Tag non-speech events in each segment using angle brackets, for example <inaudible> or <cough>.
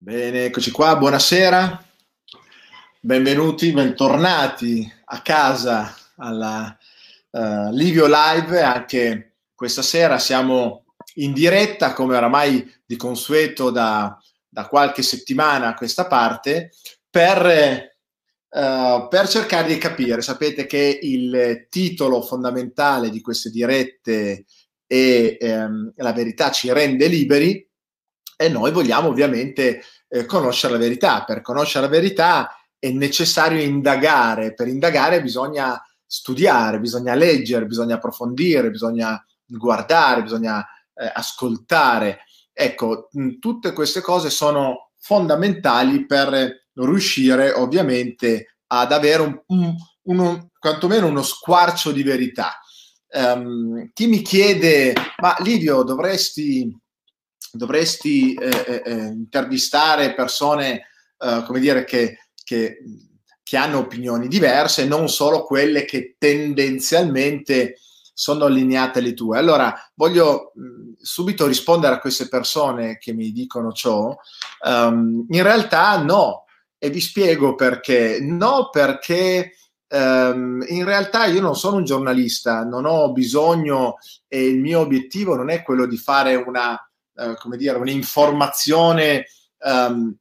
Bene, eccoci qua, buonasera, benvenuti, bentornati a casa alla uh, Livio Live, anche questa sera siamo in diretta come oramai di consueto da, da qualche settimana a questa parte per, uh, per cercare di capire, sapete che il titolo fondamentale di queste dirette è um, La verità ci rende liberi e noi vogliamo ovviamente eh, conoscere la verità. Per conoscere la verità è necessario indagare, per indagare bisogna studiare, bisogna leggere, bisogna approfondire, bisogna guardare, bisogna eh, ascoltare. Ecco, mh, tutte queste cose sono fondamentali per riuscire ovviamente ad avere un, un, uno, quantomeno uno squarcio di verità. Um, chi mi chiede, ma Livio, dovresti dovresti eh, eh, eh, intervistare persone, eh, come dire, che, che, che, hanno opinioni diverse, non solo quelle che tendenzialmente sono allineate alle tue. Allora, voglio mh, subito rispondere a queste persone che mi dicono ciò. Um, in realtà no, e vi spiego perché. No, perché Um, in realtà io non sono un giornalista, non ho bisogno e il mio obiettivo non è quello di fare una eh, come dire, un'informazione um,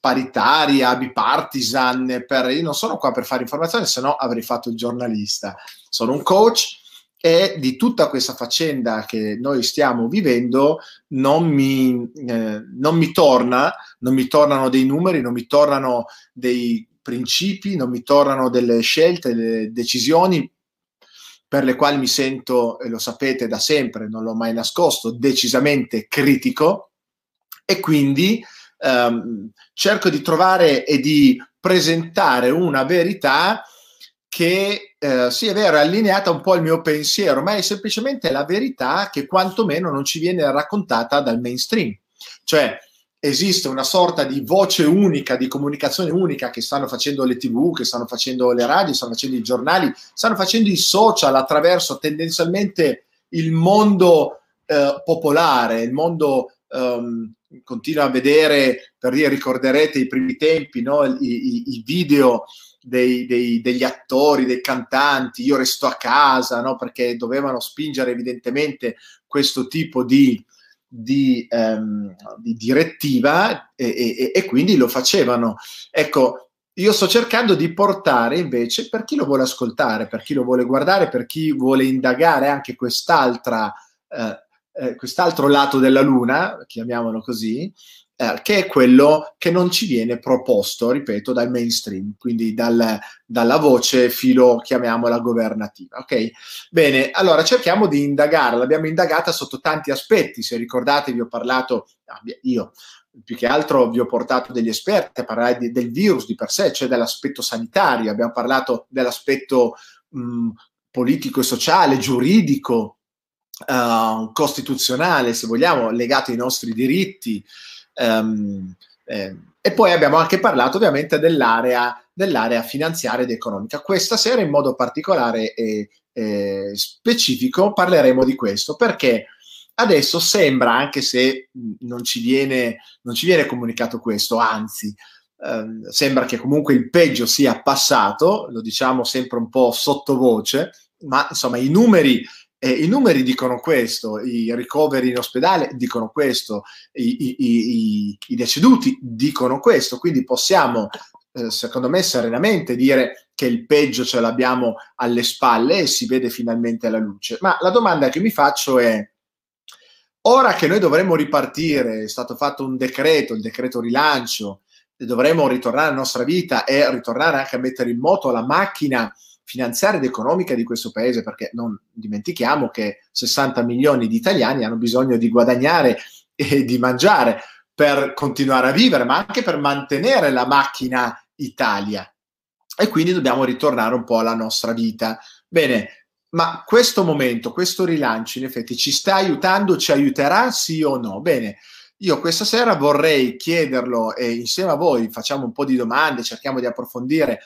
paritaria, bipartisan, per, io non sono qua per fare informazione, se no avrei fatto il giornalista. Sono un coach e di tutta questa faccenda che noi stiamo vivendo non mi, eh, non mi torna, non mi tornano dei numeri, non mi tornano dei principi, non mi tornano delle scelte, delle decisioni per le quali mi sento, e lo sapete da sempre, non l'ho mai nascosto, decisamente critico e quindi ehm, cerco di trovare e di presentare una verità che eh, sì è vero, è allineata un po' al mio pensiero, ma è semplicemente la verità che quantomeno non ci viene raccontata dal mainstream. Cioè, esiste una sorta di voce unica, di comunicazione unica che stanno facendo le tv, che stanno facendo le radio, stanno facendo i giornali, stanno facendo i social attraverso tendenzialmente il mondo eh, popolare, il mondo um, continua a vedere, per dire, ricorderete i primi tempi, no? I, i, i, video dei, dei, degli attori, dei cantanti, io resto a casa, no? perché dovevano spingere evidentemente questo tipo di, di, ehm, di direttiva e, e, e, quindi lo facevano. Ecco, io sto cercando di portare invece per chi lo vuole ascoltare, per chi lo vuole guardare, per chi vuole indagare anche quest'altra, eh, eh, quest'altro lato della luna, chiamiamolo così, eh, che è quello che non ci viene proposto, ripeto, dal mainstream, quindi dal, dalla voce filo, chiamiamola governativa. Ok? Bene, allora cerchiamo di indagare, l'abbiamo indagata sotto tanti aspetti, se ricordate vi ho parlato, ah, io più che altro vi ho portato degli esperti a parlare di, del virus di per sé, cioè dell'aspetto sanitario, abbiamo parlato dell'aspetto mh, politico e sociale, giuridico, uh, costituzionale, se vogliamo, legato ai nostri diritti, Um, eh, e poi abbiamo anche parlato ovviamente dell'area, dell'area, finanziaria ed economica. Questa sera in modo particolare e, e specifico parleremo di questo perché adesso sembra, anche se non ci viene, non ci viene comunicato questo, anzi, ehm, sembra che comunque il peggio sia passato, lo diciamo sempre un po' sottovoce, ma insomma i numeri eh, I numeri dicono questo, i ricoveri in ospedale dicono questo, i, i, i, i deceduti dicono questo, quindi possiamo, eh, secondo me, serenamente dire che il peggio ce l'abbiamo alle spalle e si vede finalmente la luce. Ma la domanda che mi faccio è, ora che noi dovremmo ripartire, è stato fatto un decreto, il decreto rilancio, dovremmo ritornare alla nostra vita e ritornare anche a mettere in moto la macchina finanziaria ed economica di questo paese, perché non dimentichiamo che 60 milioni di italiani hanno bisogno di guadagnare e di mangiare per continuare a vivere, ma anche per mantenere la macchina Italia. E quindi dobbiamo ritornare un po' alla nostra vita. Bene, ma questo momento, questo rilancio, in effetti, ci sta aiutando, ci aiuterà sì o no? Bene, io questa sera vorrei chiederlo e insieme a voi facciamo un po' di domande, cerchiamo di approfondire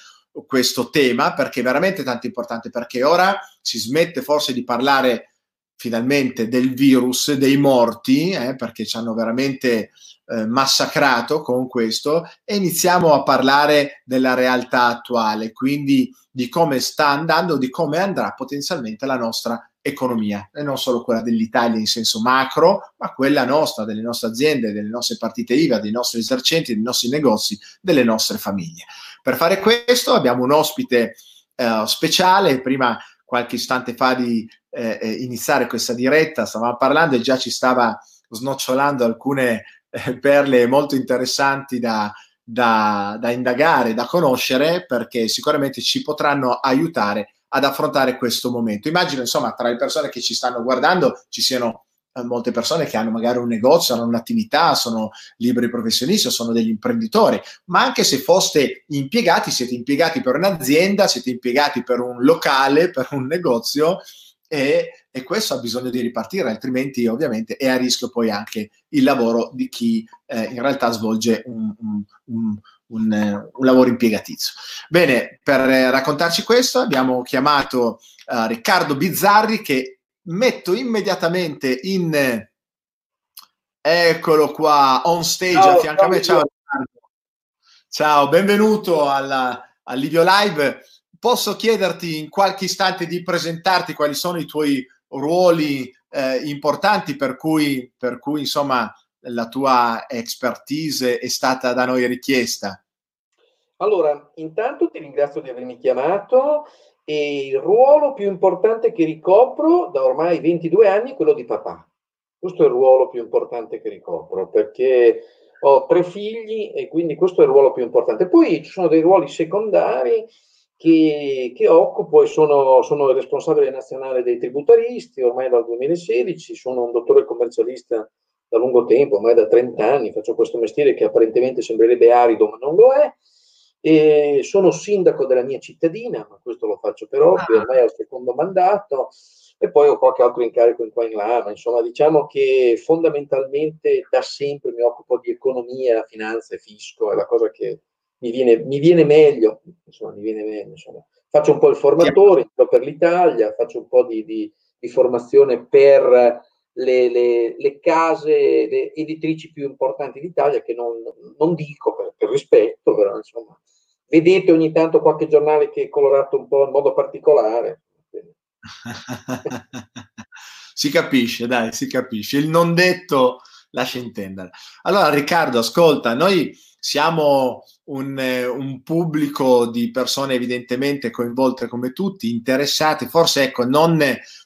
questo tema perché è veramente tanto importante perché ora si smette forse di parlare finalmente del virus, dei morti, eh, perché ci hanno veramente eh, massacrato con questo e iniziamo a parlare della realtà attuale, quindi di come sta andando, di come andrà potenzialmente la nostra economia, e non solo quella dell'Italia in senso macro, ma quella nostra, delle nostre aziende, delle nostre partite IVA, dei nostri esercenti, dei nostri negozi, delle nostre famiglie. Per fare questo abbiamo un ospite eh, speciale, prima qualche istante fa di eh, eh, iniziare questa diretta, stavamo parlando e già ci stava snocciolando alcune eh, perle molto interessanti da, da, da indagare, da conoscere, perché sicuramente ci potranno aiutare ad affrontare questo momento. Immagino, insomma, tra le persone che ci stanno guardando ci siano molte persone che hanno magari un negozio, hanno un'attività, sono liberi professionisti o sono degli imprenditori, ma anche se foste impiegati, siete impiegati per un'azienda, siete impiegati per un locale, per un negozio e, e questo ha bisogno di ripartire, altrimenti ovviamente è a rischio poi anche il lavoro di chi eh, in realtà svolge un, un, un un, un, lavoro impiegatizio. Bene, per raccontarci questo abbiamo chiamato uh, Riccardo Bizzarri che metto immediatamente in... Eccolo qua, on stage ciao, a fianco a me. Ciao. Ciao, benvenuto alla, al Livio Live. Posso chiederti in qualche istante di presentarti quali sono i tuoi ruoli eh, importanti per cui, per cui insomma la tua expertise è stata da noi richiesta? Allora, intanto ti ringrazio di avermi chiamato e il ruolo più importante che ricopro da ormai 22 anni è quello di papà. Questo è il ruolo più importante che ricopro perché ho tre figli e quindi questo è il ruolo più importante. Poi ci sono dei ruoli secondari che, che occupo e sono, sono il responsabile nazionale dei tributaristi ormai dal 2016, sono un dottore commercialista da lungo tempo, ormai da 30 anni, faccio questo mestiere che apparentemente sembrerebbe arido ma non lo è e sono sindaco della mia cittadina, ma questo lo faccio per ovvio, ah. ormai è il secondo mandato, e poi ho qualche altro incarico in qua in là, ma insomma diciamo che fondamentalmente da sempre mi occupo di economia, finanza e fisco, è la cosa che mi viene, mi viene meglio, insomma mi viene meglio, insomma. Faccio un po' il formatore per l'Italia, faccio un po' di, di, di formazione per le, le, le, case le editrici più importanti d'Italia, che non, non dico per, per rispetto, però insomma vedete ogni tanto qualche giornale che è colorato un po' in modo particolare. <laughs> si capisce, dai, si capisce. Il non detto lascia intendere. Allora, Riccardo, ascolta, noi siamo un, un, pubblico di persone evidentemente coinvolte come tutti, interessate, forse ecco, non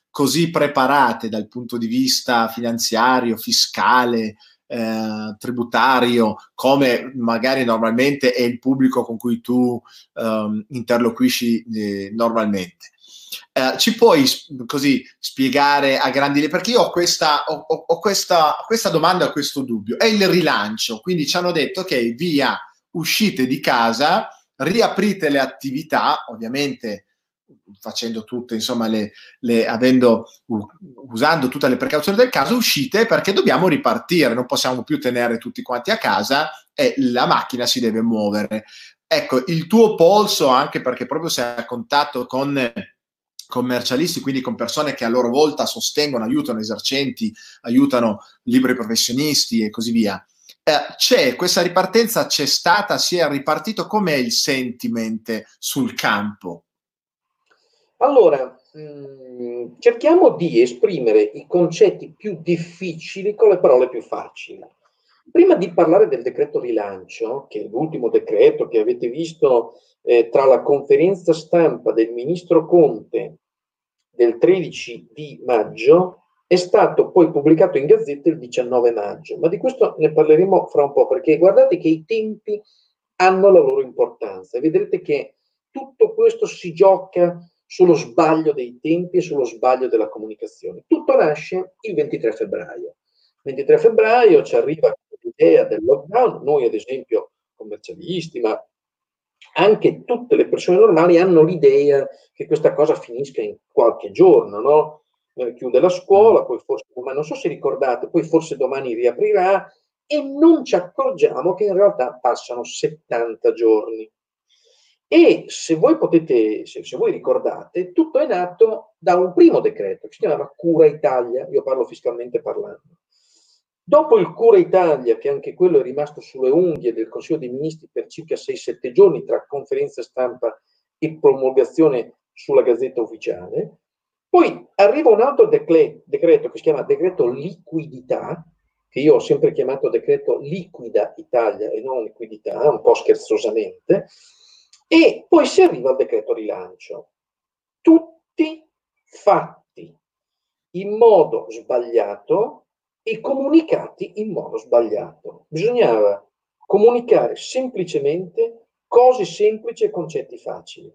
così preparate dal punto di vista finanziario, fiscale, eh, tributario, come magari normalmente è il pubblico con cui tu um, interloquisci eh, normalmente. Eh, ci puoi così spiegare a grandi linee? Perché io ho questa, ho, ho questa, questa domanda, questo dubbio. È il rilancio, quindi ci hanno detto okay, via uscite di casa, riaprite le attività, ovviamente facendo tutte, insomma, le, le, avendo, usando tutte le precauzioni del caso, uscite perché dobbiamo ripartire, non possiamo più tenere tutti quanti a casa e la macchina si deve muovere. Ecco, il tuo polso, anche perché proprio sei a contatto con commercialisti, quindi con persone che a loro volta sostengono, aiutano esercenti, aiutano liberi professionisti e così via. Eh, c'è questa ripartenza, c'è stata, si è ripartito, com'è il sentiment sul campo? Allora, mh, mm, cerchiamo di esprimere i concetti più difficili con le parole più facili. Prima di parlare del decreto rilancio, che è l'ultimo decreto che avete visto eh, tra la conferenza stampa del ministro Conte del 13 di maggio, è stato poi pubblicato in gazzetta il 19 maggio, ma di questo ne parleremo fra un po', perché guardate che i tempi hanno la loro importanza vedrete che tutto questo si gioca sullo sbaglio dei tempi e sullo sbaglio della comunicazione. Tutto nasce il 23 febbraio. Il 23 febbraio ci arriva l'idea del lockdown, noi ad esempio commercialisti, ma anche tutte le persone normali hanno l'idea che questa cosa finisca in qualche giorno, no? Eh, chiude la scuola, poi forse domani, non so se ricordate, poi forse domani riaprirà e non ci accorgiamo che in realtà passano 70 giorni. E se voi potete, se, se, voi ricordate, tutto è nato da un primo decreto che si chiamava Cura Italia, io parlo fiscalmente parlando. Dopo il Cura Italia, che anche quello è rimasto sulle unghie del Consiglio dei Ministri per circa 6-7 giorni tra conferenza stampa e promulgazione sulla Gazzetta Ufficiale, poi arriva un altro decreto, decreto che si chiama decreto liquidità, che io ho sempre chiamato decreto liquida Italia e non liquidità, un po' scherzosamente, e poi si arriva al decreto rilancio. Tutti fatti in modo sbagliato e comunicati in modo sbagliato. Bisognava comunicare semplicemente cose semplici e concetti facili.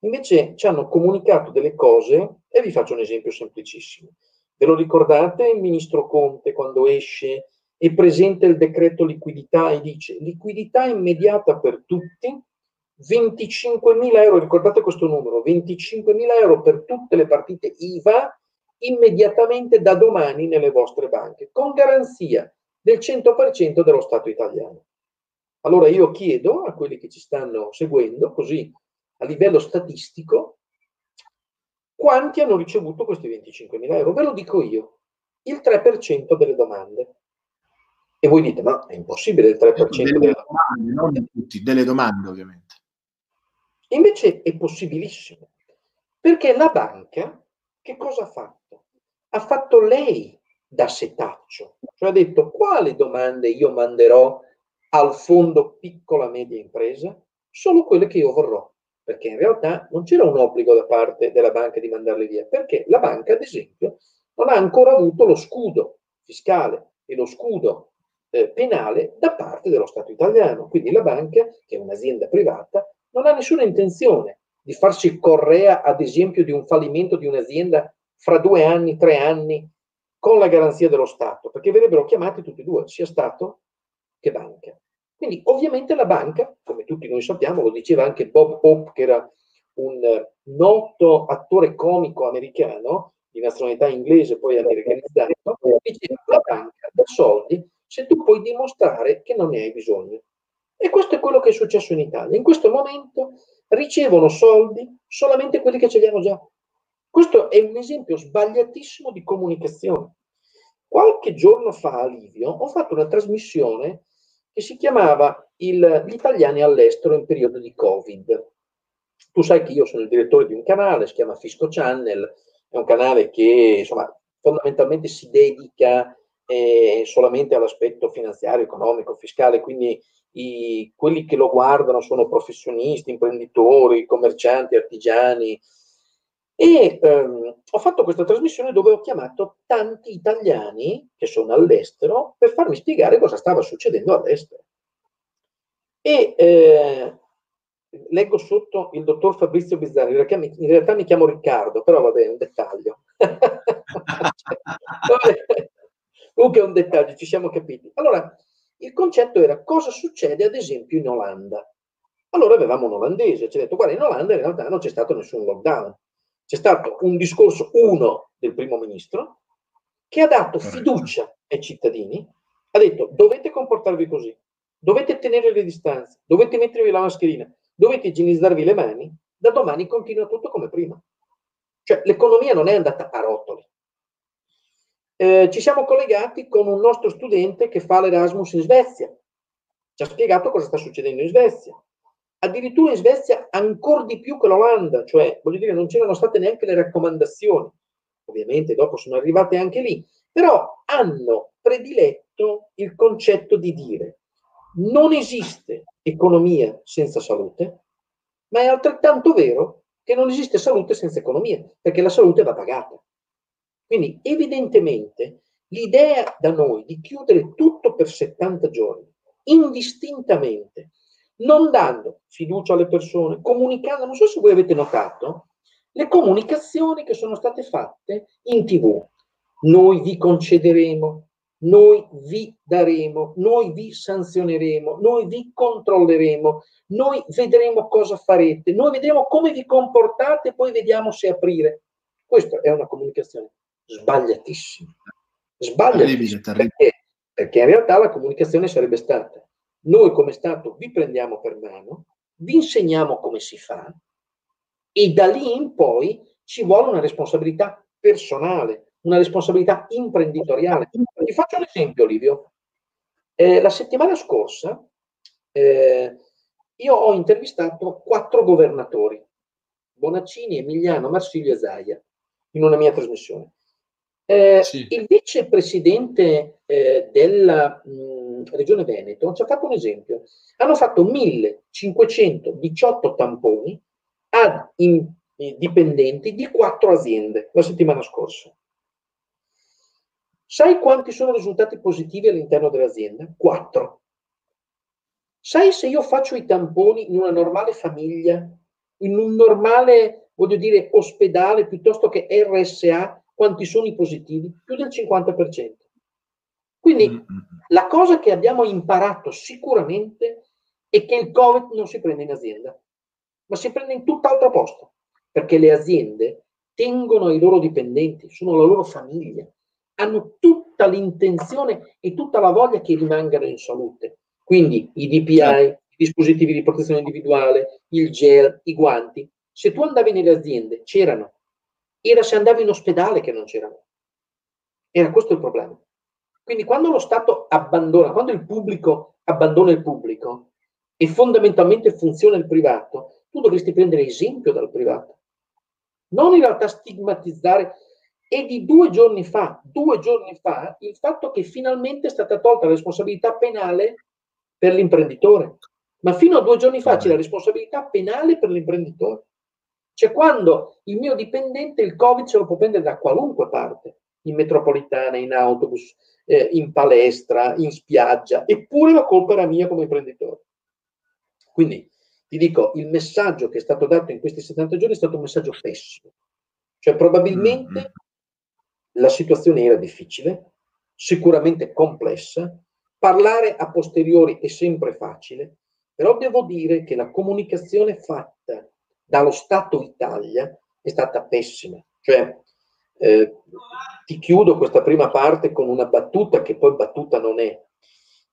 Invece ci hanno comunicato delle cose, e vi faccio un esempio semplicissimo. Ve lo ricordate il ministro Conte quando esce e presenta il decreto liquidità e dice liquidità immediata per tutti, 25.000 euro, ricordate questo numero, 25.000 euro per tutte le partite IVA immediatamente da domani nelle vostre banche, con garanzia del 100% dello Stato italiano. Allora io chiedo a quelli che ci stanno seguendo, così a livello statistico, quanti hanno ricevuto questi 25.000 euro? Ve lo dico io, il 3% delle domande. E voi dite, ma è impossibile il 3% delle, delle domande. Non tutti, delle domande ovviamente. Invece è possibilissimo, perché la banca che cosa ha fatto? Ha fatto lei da setaccio, cioè ha detto quali domande io manderò al fondo piccola media impresa? Solo quelle che io vorrò, perché in realtà non c'era un obbligo da parte della banca di mandarle via, perché la banca, ad esempio, non ha ancora avuto lo scudo fiscale e lo scudo eh, penale da parte dello Stato italiano. Quindi la banca, che è un'azienda privata, non ha nessuna intenzione di farsi correa, ad esempio, di un fallimento di un'azienda fra due anni, tre anni, con la garanzia dello Stato, perché verrebbero chiamati tutti e due, sia Stato che banca. Quindi ovviamente la banca, come tutti noi sappiamo, lo diceva anche Bob Hope, che era un noto attore comico americano, di nazionalità inglese, poi americanizzato, diceva la banca dà soldi se tu puoi dimostrare che non ne hai bisogno. E questo è quello che è successo in Italia. In questo momento ricevono soldi solamente quelli che ce li hanno già. Questo è un esempio sbagliatissimo di comunicazione. Qualche giorno fa a Livio ho fatto una trasmissione che si chiamava il, Gli italiani all'estero in periodo di Covid. Tu sai che io sono il direttore di un canale, si chiama Fisco Channel, è un canale che insomma, fondamentalmente si dedica eh, solamente all'aspetto finanziario, economico, fiscale, quindi i, quelli che lo guardano sono professionisti, imprenditori, commercianti, artigiani. E ehm, ho fatto questa trasmissione dove ho chiamato tanti italiani che sono all'estero per farmi spiegare cosa stava succedendo all'estero. E eh, leggo sotto il dottor Fabrizio Bizzarri, in realtà, mi, chiamo Riccardo, però vabbè, è un dettaglio. <laughs> Comunque è un dettaglio, ci siamo capiti. Allora, il concetto era cosa succede ad esempio in Olanda. Allora avevamo un olandese, ci ha detto guarda in Olanda in realtà non c'è stato nessun lockdown, c'è stato un discorso uno del primo ministro che ha dato fiducia ai cittadini, ha detto dovete comportarvi così, dovete tenere le distanze, dovete mettervi la mascherina, dovete igienizzarvi le mani, da domani continua tutto come prima. Cioè l'economia non è andata a rotoli, eh, ci siamo collegati con un nostro studente che fa l'Erasmus in Svezia. Ci ha spiegato cosa sta succedendo in Svezia. Addirittura in Svezia ancora di più che l'Olanda, cioè voglio dire non c'erano state neanche le raccomandazioni. Ovviamente dopo sono arrivate anche lì, però hanno prediletto il concetto di dire non esiste economia senza salute, ma è altrettanto vero che non esiste salute senza economia, perché la salute va pagata. Quindi evidentemente l'idea da noi di chiudere tutto per 70 giorni, indistintamente, non dando fiducia alle persone, comunicando, non so se voi avete notato, le comunicazioni che sono state fatte in tv. Noi vi concederemo, noi vi daremo, noi vi sanzioneremo, noi vi controlleremo, noi vedremo cosa farete, noi vedremo come vi comportate, poi vediamo se aprire. Questa è una comunicazione sbagliatissimo. Sbagliatissimo. Perché? Perché in realtà la comunicazione sarebbe stata noi come Stato vi prendiamo per mano, vi insegniamo come si fa e da lì in poi ci vuole una responsabilità personale, una responsabilità imprenditoriale. Ti faccio un esempio, Livio. Eh, la settimana scorsa eh, io ho intervistato quattro governatori, Bonaccini, Emiliano, Marsilio e Zaia, in una mia trasmissione. Eh, sì. Il vicepresidente eh, della mh, Regione Veneto ci ha fatto un esempio. Hanno fatto 1518 tamponi ad in, dipendenti di quattro aziende la settimana scorsa. Sai quanti sono risultati positivi all'interno dell'azienda? Quattro. Sai se io faccio i tamponi in una normale famiglia, in un normale, voglio dire, ospedale piuttosto che RSA, quanti sono i positivi? Più del 50%. Quindi mm-hmm. la cosa che abbiamo imparato sicuramente è che il Covid non si prende in azienda, ma si prende in tutt'altro posto, perché le aziende tengono i loro dipendenti, sono la loro famiglia, hanno tutta l'intenzione e tutta la voglia che rimangano in salute. Quindi i DPI, certo. i dispositivi di protezione individuale, il gel, i guanti. Se tu andavi nelle aziende, c'erano. Era se andavi in ospedale che non c'erano. Era questo il problema. Quindi quando lo Stato abbandona, quando il pubblico abbandona il pubblico e fondamentalmente funziona il privato, tu dovresti prendere esempio dal privato. Non in realtà stigmatizzare. E di due giorni fa, due giorni fa, il fatto che finalmente è stata tolta la responsabilità penale per l'imprenditore. Ma fino a due giorni fa c'è la responsabilità penale per l'imprenditore. Cioè quando il mio dipendente il Covid ce lo può prendere da qualunque parte, in metropolitana, in autobus, eh, in palestra, in spiaggia, eppure la colpa era mia come imprenditore. Quindi ti dico, il messaggio che è stato dato in questi 70 giorni è stato un messaggio pessimo. Cioè probabilmente mm-hmm. la situazione era difficile, sicuramente complessa, Parlare a posteriori è sempre facile, però devo dire che la comunicazione fatta dallo Stato Italia è stata pessima. Cioè, eh, ti chiudo questa prima parte con una battuta che poi battuta non è.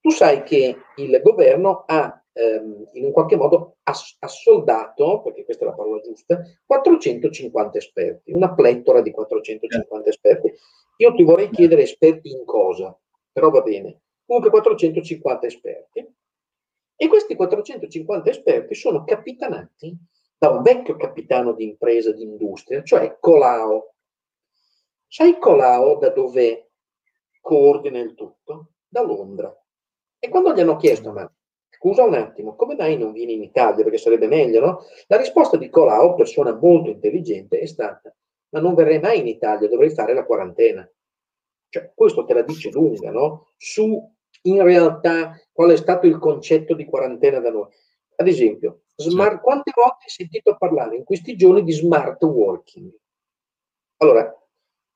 Tu sai che il governo ha ehm, in un qualche modo ass- assoldato, perché questa è la parola giusta, 450 esperti, una plettora di 450 esperti. Io ti vorrei chiedere esperti in cosa, però va bene comunque 450 esperti. E questi 450 esperti sono capitanati da un vecchio capitano di impresa, di industria, cioè Colao. Sai Colao da dove coordina il tutto? Da Londra. E quando gli hanno chiesto, ma scusa un attimo, come mai non vieni in Italia? Perché sarebbe meglio, no? La risposta di Colao, persona molto intelligente, è stata, ma non verrei mai in Italia, dovrei fare la quarantena. Cioè, questo te la dice lunga, no? Su in realtà qual è stato il concetto di quarantena da noi. Ad esempio, smart, quante volte hai sentito parlare in questi giorni di smart working? Allora,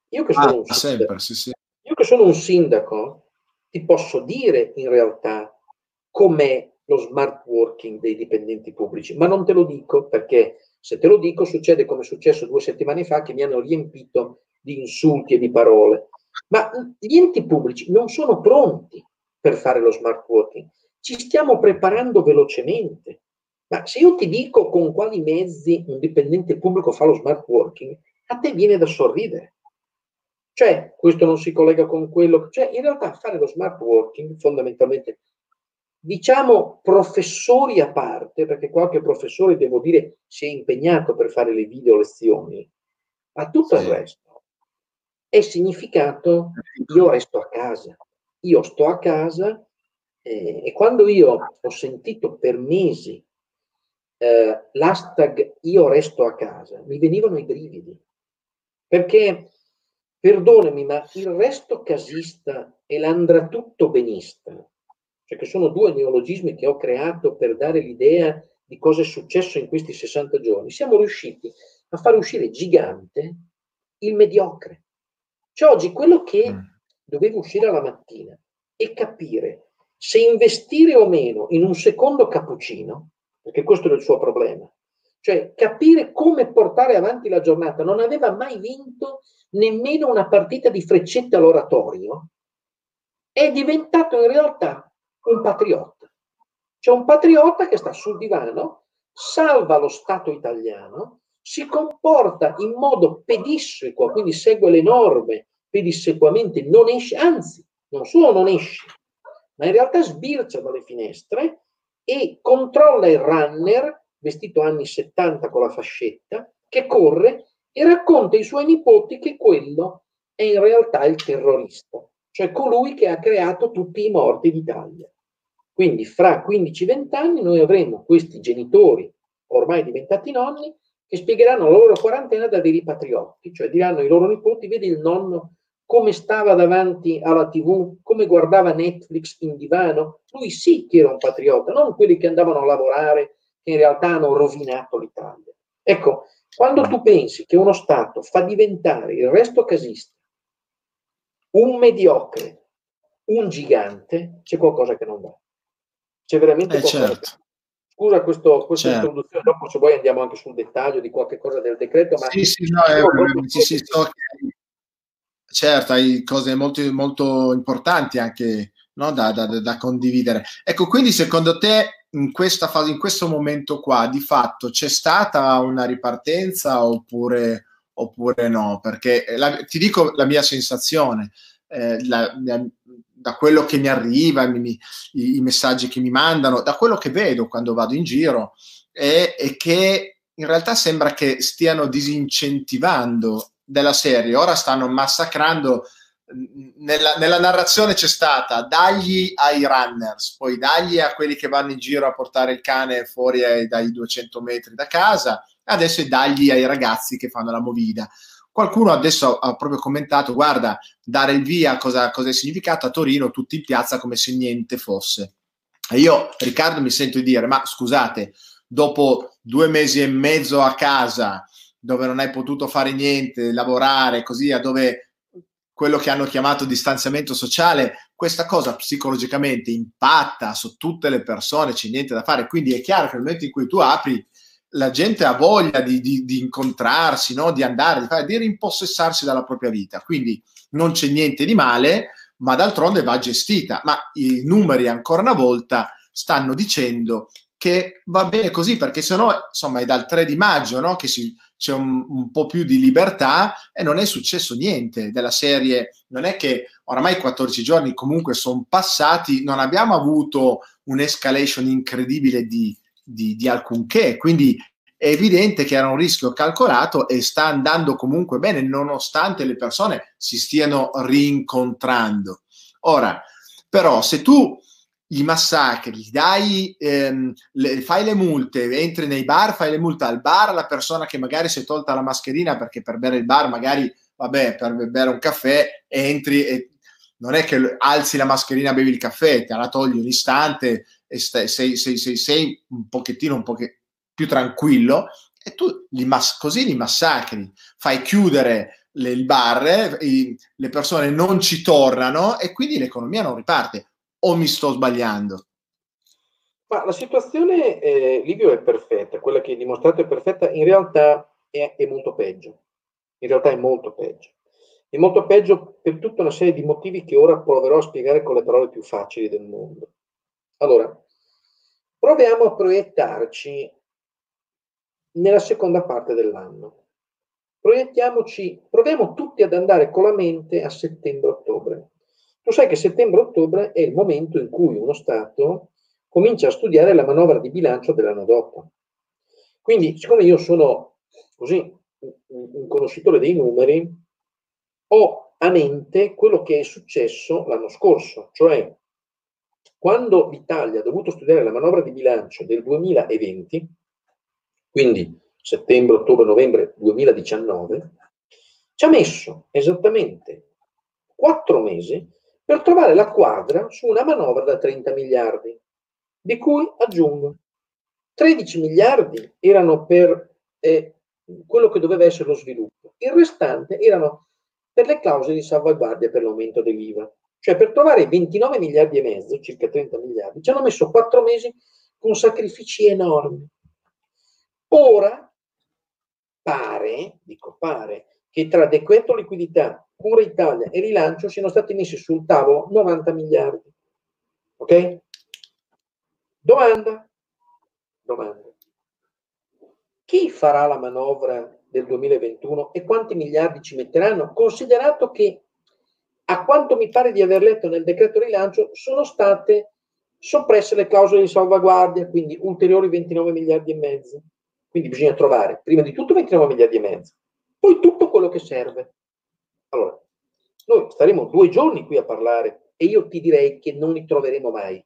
io che sono, ah, un, sempre, sindaco, sì, sì. io che sono un sindaco, ti posso dire in realtà com'è lo smart working dei dipendenti pubblici, ma non te lo dico perché se te lo dico succede come è successo due settimane fa che mi hanno riempito di insulti e di parole. Ma gli enti pubblici non sono pronti per fare lo smart working. Ci stiamo preparando velocemente. Ma se io ti dico con quali mezzi un dipendente pubblico fa lo smart working, a te viene da sorridere. Cioè, questo non si collega con quello. Cioè, in realtà fare lo smart working fondamentalmente, diciamo professori a parte, perché qualche professore, devo dire, si è impegnato per fare le video lezioni, ma tutto sì. il resto è significato io resto a casa io sto a casa eh, e quando io ho sentito per mesi eh, l'hashtag io resto a casa, mi venivano i brividi. Perché, perdonami, ma il resto casista e l'andrà tutto benista, cioè che sono due neologismi che ho creato per dare l'idea di cosa è successo in questi 60 giorni, siamo riusciti a fare uscire gigante il mediocre. Cioè oggi quello che mm dovevo uscire la mattina e capire se investire o meno in un secondo cappuccino, perché questo è il suo problema, cioè capire come portare avanti la giornata. Non aveva mai vinto nemmeno una partita di freccette all'oratorio, è diventato in realtà un patriota. C'è un patriota che sta sul divano, salva lo Stato italiano, si comporta in modo pedissequo, quindi segue le norme pedissequamente non esce, anzi, non solo non esce, ma in realtà sbircia dalle finestre e controlla il runner, vestito anni 70 con la fascetta, che corre e racconta ai suoi nipoti che quello è in realtà il terrorista, cioè colui che ha creato tutti i morti d'Italia. Quindi fra 15-20 anni noi avremo questi genitori ormai diventati nonni che spiegheranno la loro quarantena da veri patriotti, cioè diranno ai loro nipoti, vedi il nonno come stava davanti alla tv, come guardava Netflix in divano, lui sì che era un patriota, non quelli che andavano a lavorare, che in realtà hanno rovinato l'Italia. Ecco, quando tu pensi che uno Stato fa diventare il resto casista un mediocre, un gigante, c'è qualcosa che non va. C'è veramente eh, qualcosa certo. che Scusa questo, questa certo. introduzione, dopo se vuoi andiamo anche sul dettaglio di qualche cosa del decreto. Ma sì, sì, no, eh, sì, sì, so che certo, hai cose molto, molto importanti anche no, da, da, da, condividere. Ecco, quindi secondo te in fase, in questo momento qua, di fatto c'è stata una ripartenza oppure, oppure no? Perché la, ti dico la mia sensazione, eh, la, da quello che mi arriva, mi, i, i, messaggi che mi mandano, da quello che vedo quando vado in giro, è, è che in realtà sembra che stiano disincentivando della serie, ora stanno massacrando. Nella, nella, narrazione c'è stata dagli ai runners, poi dagli a quelli che vanno in giro a portare il cane fuori ai, dai 200 metri da casa, adesso è dagli ai ragazzi che fanno la movida. Qualcuno adesso ha proprio commentato, guarda, dare il via cosa, cosa è significato a Torino, tutti in piazza come se niente fosse. E io, Riccardo, mi sento di dire, ma scusate, dopo due mesi e mezzo a casa, dove non hai potuto fare niente, lavorare, così, a dove quello che hanno chiamato distanziamento sociale, questa cosa psicologicamente impatta su tutte le persone, c'è niente da fare. Quindi è chiaro che nel momento in cui tu apri, la gente ha voglia di, di, di incontrarsi, no? di andare, di, fare, di rimpossessarsi dalla propria vita. Quindi non c'è niente di male, ma d'altronde va gestita. Ma i numeri, ancora una volta, stanno dicendo che va bene così, perché se no, insomma, è dal 3 di maggio no? che si, c'è un, un, po' più di libertà e non è successo niente della serie. Non è che oramai 14 giorni comunque sono passati, non abbiamo avuto un'escalation incredibile di, di, di alcunché, quindi è evidente che era un rischio calcolato e sta andando comunque bene, nonostante le persone si stiano rincontrando. Ora, però, se tu i massacri, dai, ehm, le, fai le multe, entri nei bar, fai le multe al bar, la persona che magari si è tolta la mascherina perché per bere il bar, magari, vabbè, per bere un caffè, entri e non è che alzi la mascherina, bevi il caffè, te la togli un istante e stai, sei, sei, sei, sei, un pochettino un poche, più tranquillo e tu li mas- così li massacri, fai chiudere le, il bar, i, le persone non ci tornano e quindi l'economia non riparte o mi sto sbagliando? Ma la situazione, eh, Livio, è perfetta, quella che hai dimostrato è perfetta, in realtà è, è, molto peggio. In realtà è molto peggio. È molto peggio per tutta una serie di motivi che ora proverò a spiegare con le parole più facili del mondo. Allora, proviamo a proiettarci nella seconda parte dell'anno. Proiettiamoci, proviamo tutti ad andare con la mente a settembre-ottobre. Tu sai che settembre-ottobre è il momento in cui uno Stato comincia a studiare la manovra di bilancio dell'anno dopo. Quindi, siccome io sono così un conoscitore dei numeri, ho a mente quello che è successo l'anno scorso, cioè quando l'Italia ha dovuto studiare la manovra di bilancio del 2020, quindi settembre, ottobre, novembre 2019, ci ha messo esattamente quattro mesi per trovare la quadra su una manovra da 30 miliardi, di cui aggiungo 13 miliardi erano per eh, quello che doveva essere lo sviluppo, il restante erano per le clausole di salvaguardia per l'aumento dell'IVA. Cioè per trovare 29 miliardi e mezzo, circa 30 miliardi, ci hanno messo 4 mesi con sacrifici enormi. Ora pare, dico pare, che tra decreto liquidità Cura Italia e rilancio siano stati messi sul tavolo 90 miliardi. Ok? Domanda. Domanda. Chi farà la manovra del 2021 e quanti miliardi ci metteranno? Considerato che a quanto mi pare di aver letto nel decreto rilancio, sono state soppresse le clausole di salvaguardia, quindi ulteriori 29 miliardi e mezzo. Quindi bisogna trovare prima di tutto 29 miliardi e mezzo, poi tutto quello che serve. Allora, noi staremo due giorni qui a parlare e io ti direi che non li troveremo mai.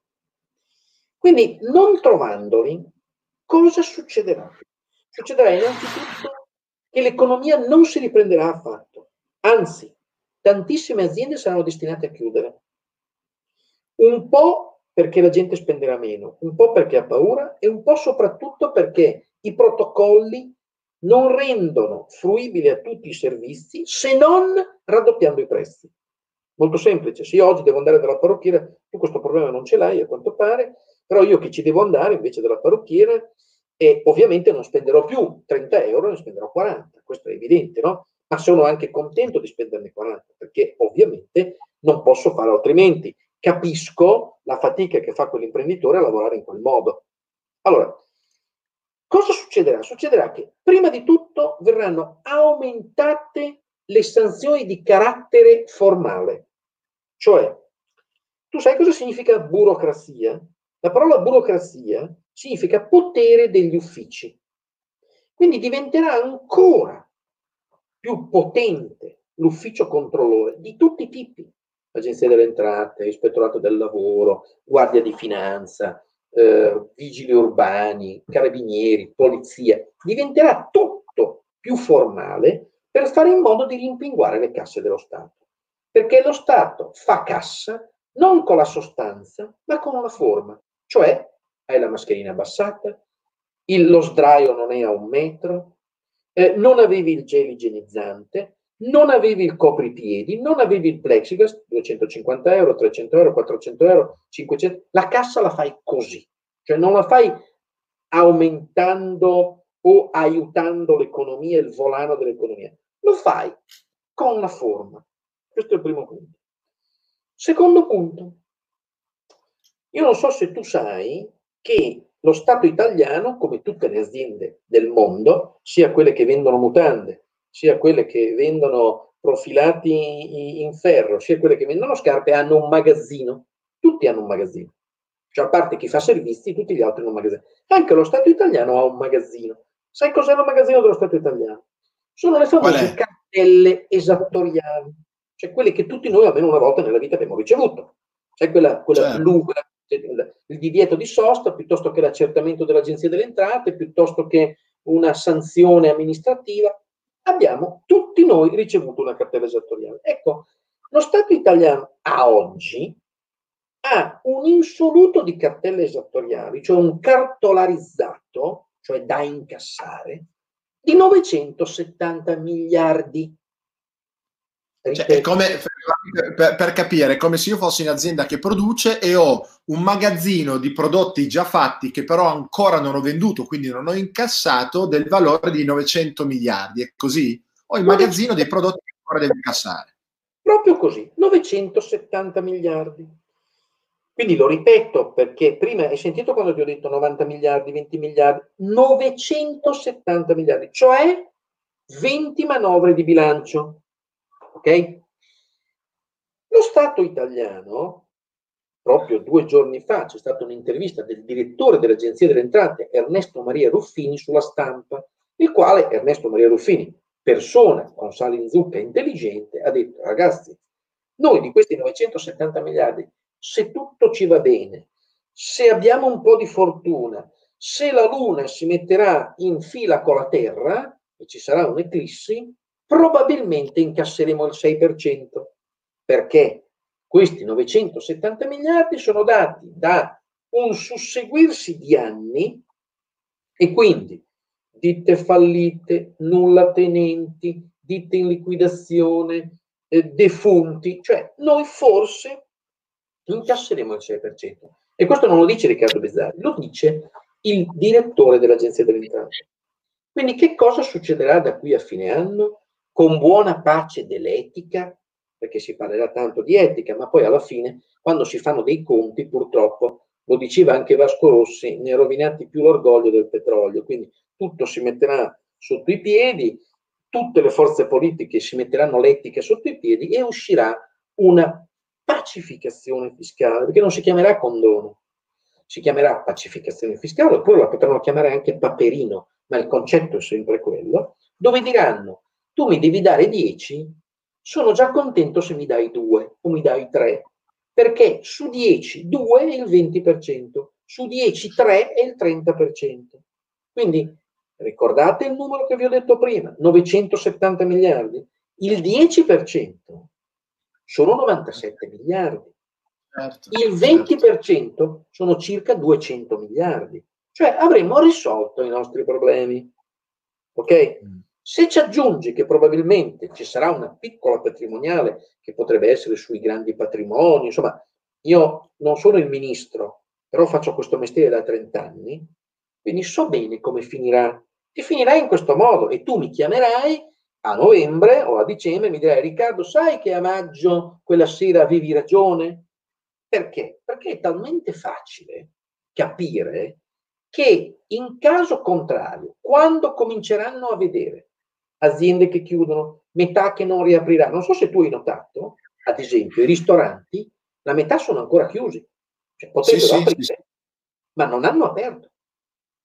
Quindi, non trovandoli, cosa succederà? Succederà innanzitutto che l'economia non si riprenderà affatto, anzi, tantissime aziende saranno destinate a chiudere. Un po' perché la gente spenderà meno, un po' perché ha paura e un po' soprattutto perché i protocolli non rendono fruibili a tutti i servizi se non raddoppiando i prezzi. Molto semplice, se io oggi devo andare dalla parrucchiera, tu questo problema non ce l'hai a quanto pare, però io che ci devo andare invece dalla parrucchiera e ovviamente non spenderò più 30 euro, ne spenderò 40, questo è evidente, no? Ma sono anche contento di spenderne 40 perché ovviamente non posso fare altrimenti. Capisco la fatica che fa quell'imprenditore a lavorare in quel modo. Allora, Cosa succederà? Succederà che prima di tutto verranno aumentate le sanzioni di carattere formale. Cioè, tu sai cosa significa burocrazia? La parola burocrazia significa potere degli uffici. Quindi diventerà ancora più potente l'ufficio controllore di tutti i tipi. Agenzia delle entrate, ispettorato del lavoro, guardia di finanza, eh, vigili urbani, carabinieri, polizia, diventerà tutto più formale per fare in modo di rimpinguare le casse dello Stato. Perché lo Stato fa cassa non con la sostanza, ma con la forma. Cioè, hai la mascherina abbassata, il, lo sdraio non è a un metro, eh, non avevi il gel igienizzante, non avevi il copripiedi, non avevi il plexiglass, 250 euro, 300 euro, 400 euro, 500, la cassa la fai così, cioè non la fai aumentando o aiutando l'economia, il volano dell'economia, lo fai con la forma. Questo è il primo punto. Secondo punto, io non so se tu sai che lo Stato italiano, come tutte le aziende del mondo, sia quelle che vendono mutande, sia quelle che vendono profilati in ferro, sia quelle che vendono scarpe, hanno un magazzino. Tutti hanno un magazzino. Cioè, a parte chi fa servizi, tutti gli altri hanno un magazzino. Anche lo Stato italiano ha un magazzino. Sai cos'è il magazzino dello Stato italiano? Sono le famose cartelle esattoriali, cioè quelle che tutti noi almeno una volta nella vita abbiamo ricevuto. C'è quella, quella certo. lunga, il divieto di sosta, piuttosto che l'accertamento dell'Agenzia delle Entrate, piuttosto che una sanzione amministrativa abbiamo tutti noi ricevuto una cartella esattoriale. Ecco, lo Stato italiano a oggi ha un insoluto di cartelle esattoriali, cioè un cartolarizzato, cioè da incassare, di 970 miliardi cioè, è come, per, per, capire, è come se io fossi un'azienda che produce e ho un magazzino di prodotti già fatti che però ancora non ho venduto, quindi non ho incassato, del valore di 900 miliardi. È così? Ho il magazzino dei prodotti che ancora devo incassare. Proprio così, 970 miliardi. Quindi lo ripeto perché prima hai sentito quando ti ho detto 90 miliardi, 20 miliardi, 970 miliardi, cioè 20 manovre di bilancio. Ok? Lo Stato italiano, proprio due giorni fa, c'è stata un'intervista del direttore dell'Agenzia delle Entrate, Ernesto Maria Ruffini, sulla stampa, il quale Ernesto Maria Ruffini, persona con sale in zucca intelligente, ha detto, ragazzi, noi di questi 970 miliardi, se tutto ci va bene, se abbiamo un po' di fortuna, se la Luna si metterà in fila con la Terra e ci sarà un'eclissi, probabilmente incasseremo il 6%, perché questi 970 miliardi sono dati da un susseguirsi di anni e quindi ditte fallite, nulla tenenti, ditte in liquidazione, eh, defunti, cioè noi forse incasseremo il 6%. E questo non lo dice Riccardo Bezzari, lo dice il direttore dell'Agenzia delle Entrate. Quindi che cosa succederà da qui a fine anno? Con buona pace dell'etica, perché si parlerà tanto di etica, ma poi alla fine, quando si fanno dei conti, purtroppo, lo diceva anche Vasco Rossi, ne rovinati più l'orgoglio del petrolio, quindi tutto si metterà sotto i piedi, tutte le forze politiche si metteranno l'etica sotto i piedi e uscirà una pacificazione fiscale, perché non si chiamerà condono, si chiamerà pacificazione fiscale, oppure la potranno chiamare anche paperino, ma il concetto è sempre quello, dove diranno tu mi devi dare 10, sono già contento se mi dai 2 o mi dai 3, perché su 10 2 è il 20%, su 10 3 è il 30%. Quindi ricordate il numero che vi ho detto prima, 970 miliardi, il 10% sono 97 miliardi. Certo, il 20% certo. sono circa 200 miliardi. Cioè avremmo risolto i nostri problemi. Ok? Mm. Se ci aggiungi che probabilmente ci sarà una piccola patrimoniale che potrebbe essere sui grandi patrimoni, insomma, io non sono il ministro, però faccio questo mestiere da 30 anni, quindi so bene come finirà. E finirà in questo modo e tu mi chiamerai a novembre o a dicembre e mi dirai Riccardo, sai che a maggio quella sera avevi ragione? Perché? Perché è talmente facile capire che in caso contrario, quando cominceranno a vedere aziende che chiudono, metà che non riapriranno. Non so se tu hai notato, ad esempio, i ristoranti, la metà sono ancora chiusi. Cioè, potrebbero sì, aprire, sì, ma non hanno aperto.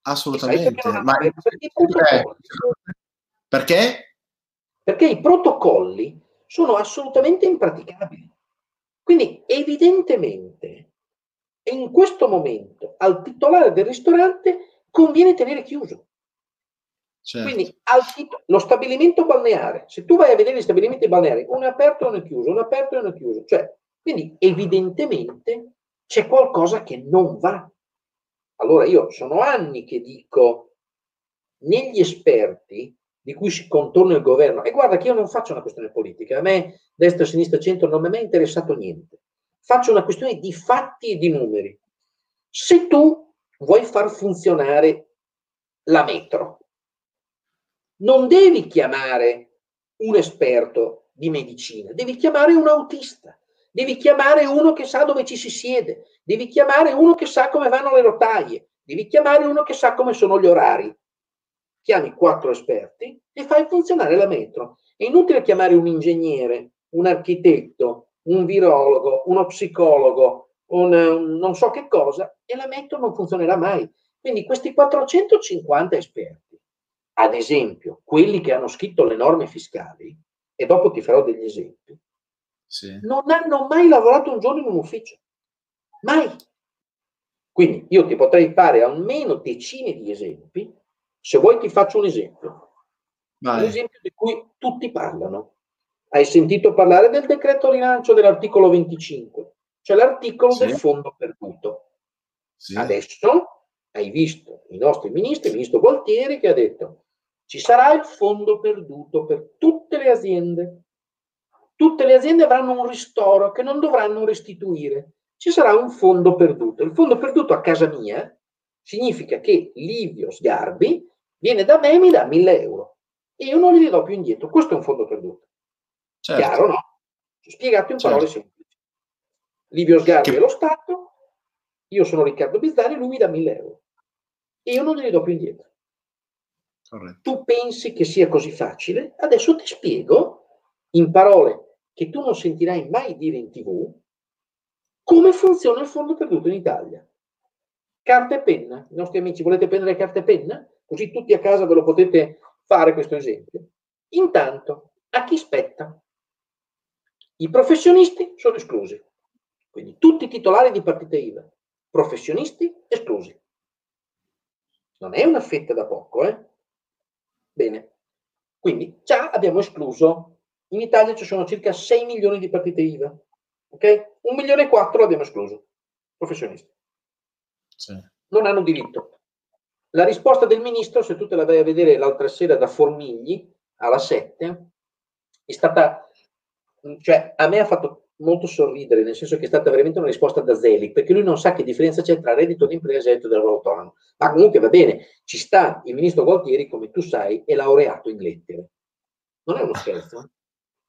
Assolutamente. Ma aperto? Perché, perché? Perché i protocolli sono assolutamente impraticabili. Quindi evidentemente in questo momento al titolare del ristorante conviene tenere chiuso. Certo. Quindi titolo, lo stabilimento balneare, se tu vai a vedere gli stabilimenti balneari, uno è aperto e uno è chiuso, uno è aperto e uno è chiuso, cioè, quindi evidentemente c'è qualcosa che non va. Allora io sono anni che dico negli esperti di cui si contorna il governo, e guarda che io non faccio una questione politica, a me destra, sinistra, centro non mi è mai interessato niente, faccio una questione di fatti e di numeri. Se tu vuoi far funzionare la metro, non devi chiamare un esperto di medicina, devi chiamare un autista, devi chiamare uno che sa dove ci si siede, devi chiamare uno che sa come vanno le rotaie, devi chiamare uno che sa come sono gli orari. Chiami quattro esperti e fai funzionare la metro. È inutile chiamare un ingegnere, un architetto, un virologo, uno psicologo, un, un non so che cosa e la metro non funzionerà mai. Quindi questi 450 esperti ad esempio, quelli che hanno scritto le norme fiscali, e dopo ti farò degli esempi, sì. non hanno mai lavorato un giorno in un ufficio. Mai. Quindi io ti potrei fare almeno decine di esempi. Se vuoi ti faccio un esempio. Vai. Un esempio di cui tutti parlano. Hai sentito parlare del decreto rilancio dell'articolo 25, cioè l'articolo sì. del fondo perduto. Sì. Adesso hai visto i nostri ministri, il ministro Gualtieri che ha detto ci sarà il fondo perduto per tutte le aziende. Tutte le aziende avranno un ristoro che non dovranno restituire. Ci sarà un fondo perduto. Il fondo perduto a casa mia significa che Livio Sgarbi viene da me e mi dà 1000 euro e io non li do più indietro. Questo è un fondo perduto. Certo. Chiaro, no? Spiegato in parole certo. semplici. Livio Sgarbi che... è lo Stato, io sono Riccardo Bizzarri, lui mi dà 1000 euro e io non li do più indietro. Corretto. Tu pensi che sia così facile? Adesso ti spiego in parole che tu non sentirai mai dire in tv come funziona il fondo perduto in Italia. Carta e penna. I nostri amici, volete prendere carta e penna? Così tutti a casa ve lo potete fare questo esempio. Intanto, a chi spetta? I professionisti sono esclusi. Quindi tutti i titolari di partite IVA, professionisti esclusi. Non è una fetta da poco, eh? Bene, quindi già abbiamo escluso, in Italia ci sono circa 6 milioni di partite IVA, ok? Un milione e quattro l'abbiamo escluso, professionisti. Sì. Non hanno diritto. La risposta del ministro, se tu te la vai a vedere l'altra sera da Formigli alla 7, è stata, cioè a me ha fatto molto sorridere, nel senso che è stata veramente una risposta da Zelig, perché lui non sa che differenza c'è tra reddito d'impresa e reddito del lavoro autonomo. Ma comunque va bene, ci sta il ministro Gualtieri, come tu sai, è laureato in lettere. Non è uno scherzo, eh?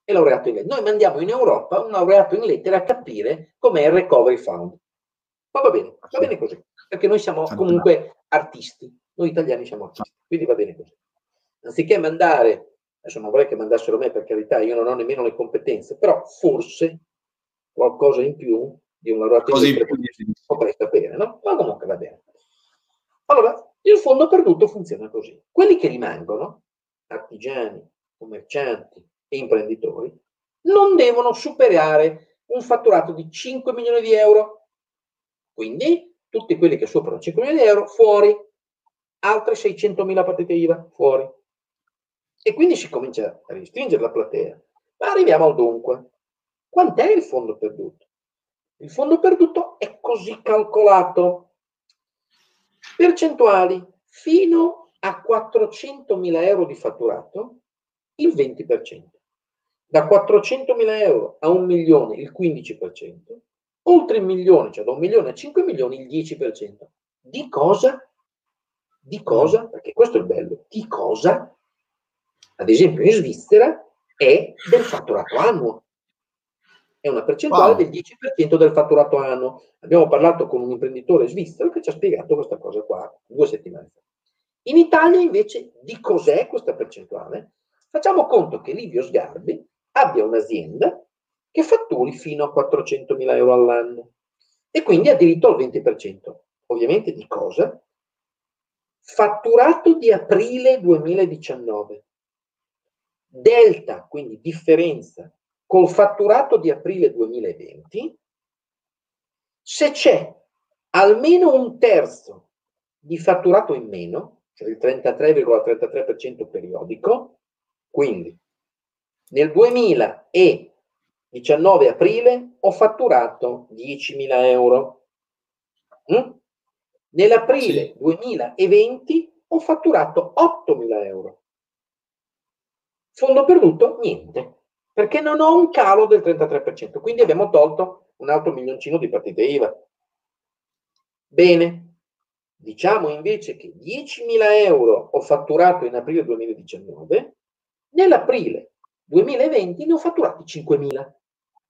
è laureato in lettere. Noi mandiamo in Europa un laureato in lettere a capire com'è il recovery fund. Ma va bene, va bene così, perché noi siamo comunque artisti, noi italiani siamo artisti, quindi va bene così. Anziché mandare, adesso non vorrei che mandassero me per carità, io non ho nemmeno le competenze, però forse qualcosa in più di un lavoratore di potrei sapere, no? Ma comunque va bene. Allora, il fondo perduto funziona così. Quelli che rimangono, artigiani, commercianti e imprenditori, non devono superare un fatturato di 5 milioni di euro. Quindi tutti quelli che superano 5 milioni di euro fuori, altre 600 mila partite IVA fuori. E quindi si comincia a restringere la platea. Ma arriviamo al dunque. Quant'è il fondo perduto? Il fondo perduto è così calcolato. Percentuali fino a 400.000 euro di fatturato, il 20%. Da 400.000 euro a un milione, il 15%. Oltre il milione, cioè da un milione a 5 milioni, il 10%. Di cosa? Di cosa? Perché questo è il bello. Di cosa? Ad esempio in Svizzera è del fatturato annuo. È una percentuale wow. del 10% del fatturato annuo. Abbiamo parlato con un imprenditore svizzero che ci ha spiegato questa cosa qua due settimane fa. In Italia invece di cos'è questa percentuale? Facciamo conto che Livio Sgarbi abbia un'azienda che fatturi fino a 400.000 euro all'anno e quindi ha diritto al 20%. Ovviamente di cosa? Fatturato di aprile 2019 delta, quindi differenza, col fatturato di aprile 2020, se c'è almeno un terzo di fatturato in meno, cioè il 33,33% periodico, quindi nel 2019 aprile ho fatturato 10.000 euro. Mm? Nell'aprile sì. 2020 ho fatturato 8.000 euro. Fondo perduto? Niente, perché non ho un calo del 33%, quindi abbiamo tolto un altro milioncino di partite IVA. Bene, diciamo invece che 10.000 euro ho fatturato in aprile 2019, nell'aprile 2020 ne ho fatturati 5.000.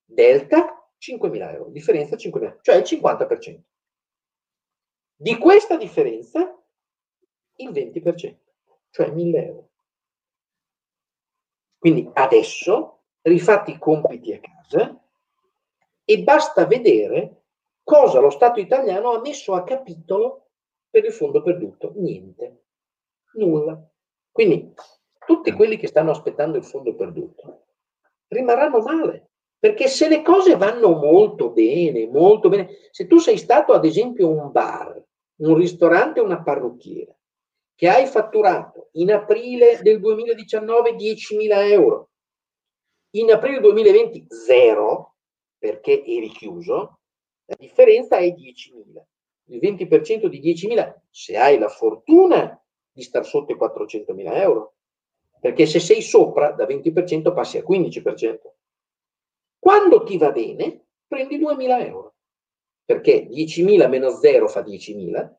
Delta 5.000 euro, differenza 5.000, cioè il 50%. Di questa differenza il 20%, cioè 1.000 euro. Quindi adesso rifatti i compiti a casa e basta vedere cosa lo Stato italiano ha messo a capitolo per il fondo perduto. Niente, nulla. Quindi tutti quelli che stanno aspettando il fondo perduto rimarranno male. Perché se le cose vanno molto bene, molto bene, se tu sei stato ad esempio un bar, un ristorante, una parrucchiera, che hai fatturato in aprile del 2019 10.000 euro, in aprile 2020 zero, perché eri chiuso, la differenza è 10.000. Il 20% di 10.000 se hai la fortuna di star sotto i 400.000 euro, perché se sei sopra da 20% passi a 15%. Quando ti va bene, prendi 2.000 euro, perché 10.000 meno 0 fa 10.000,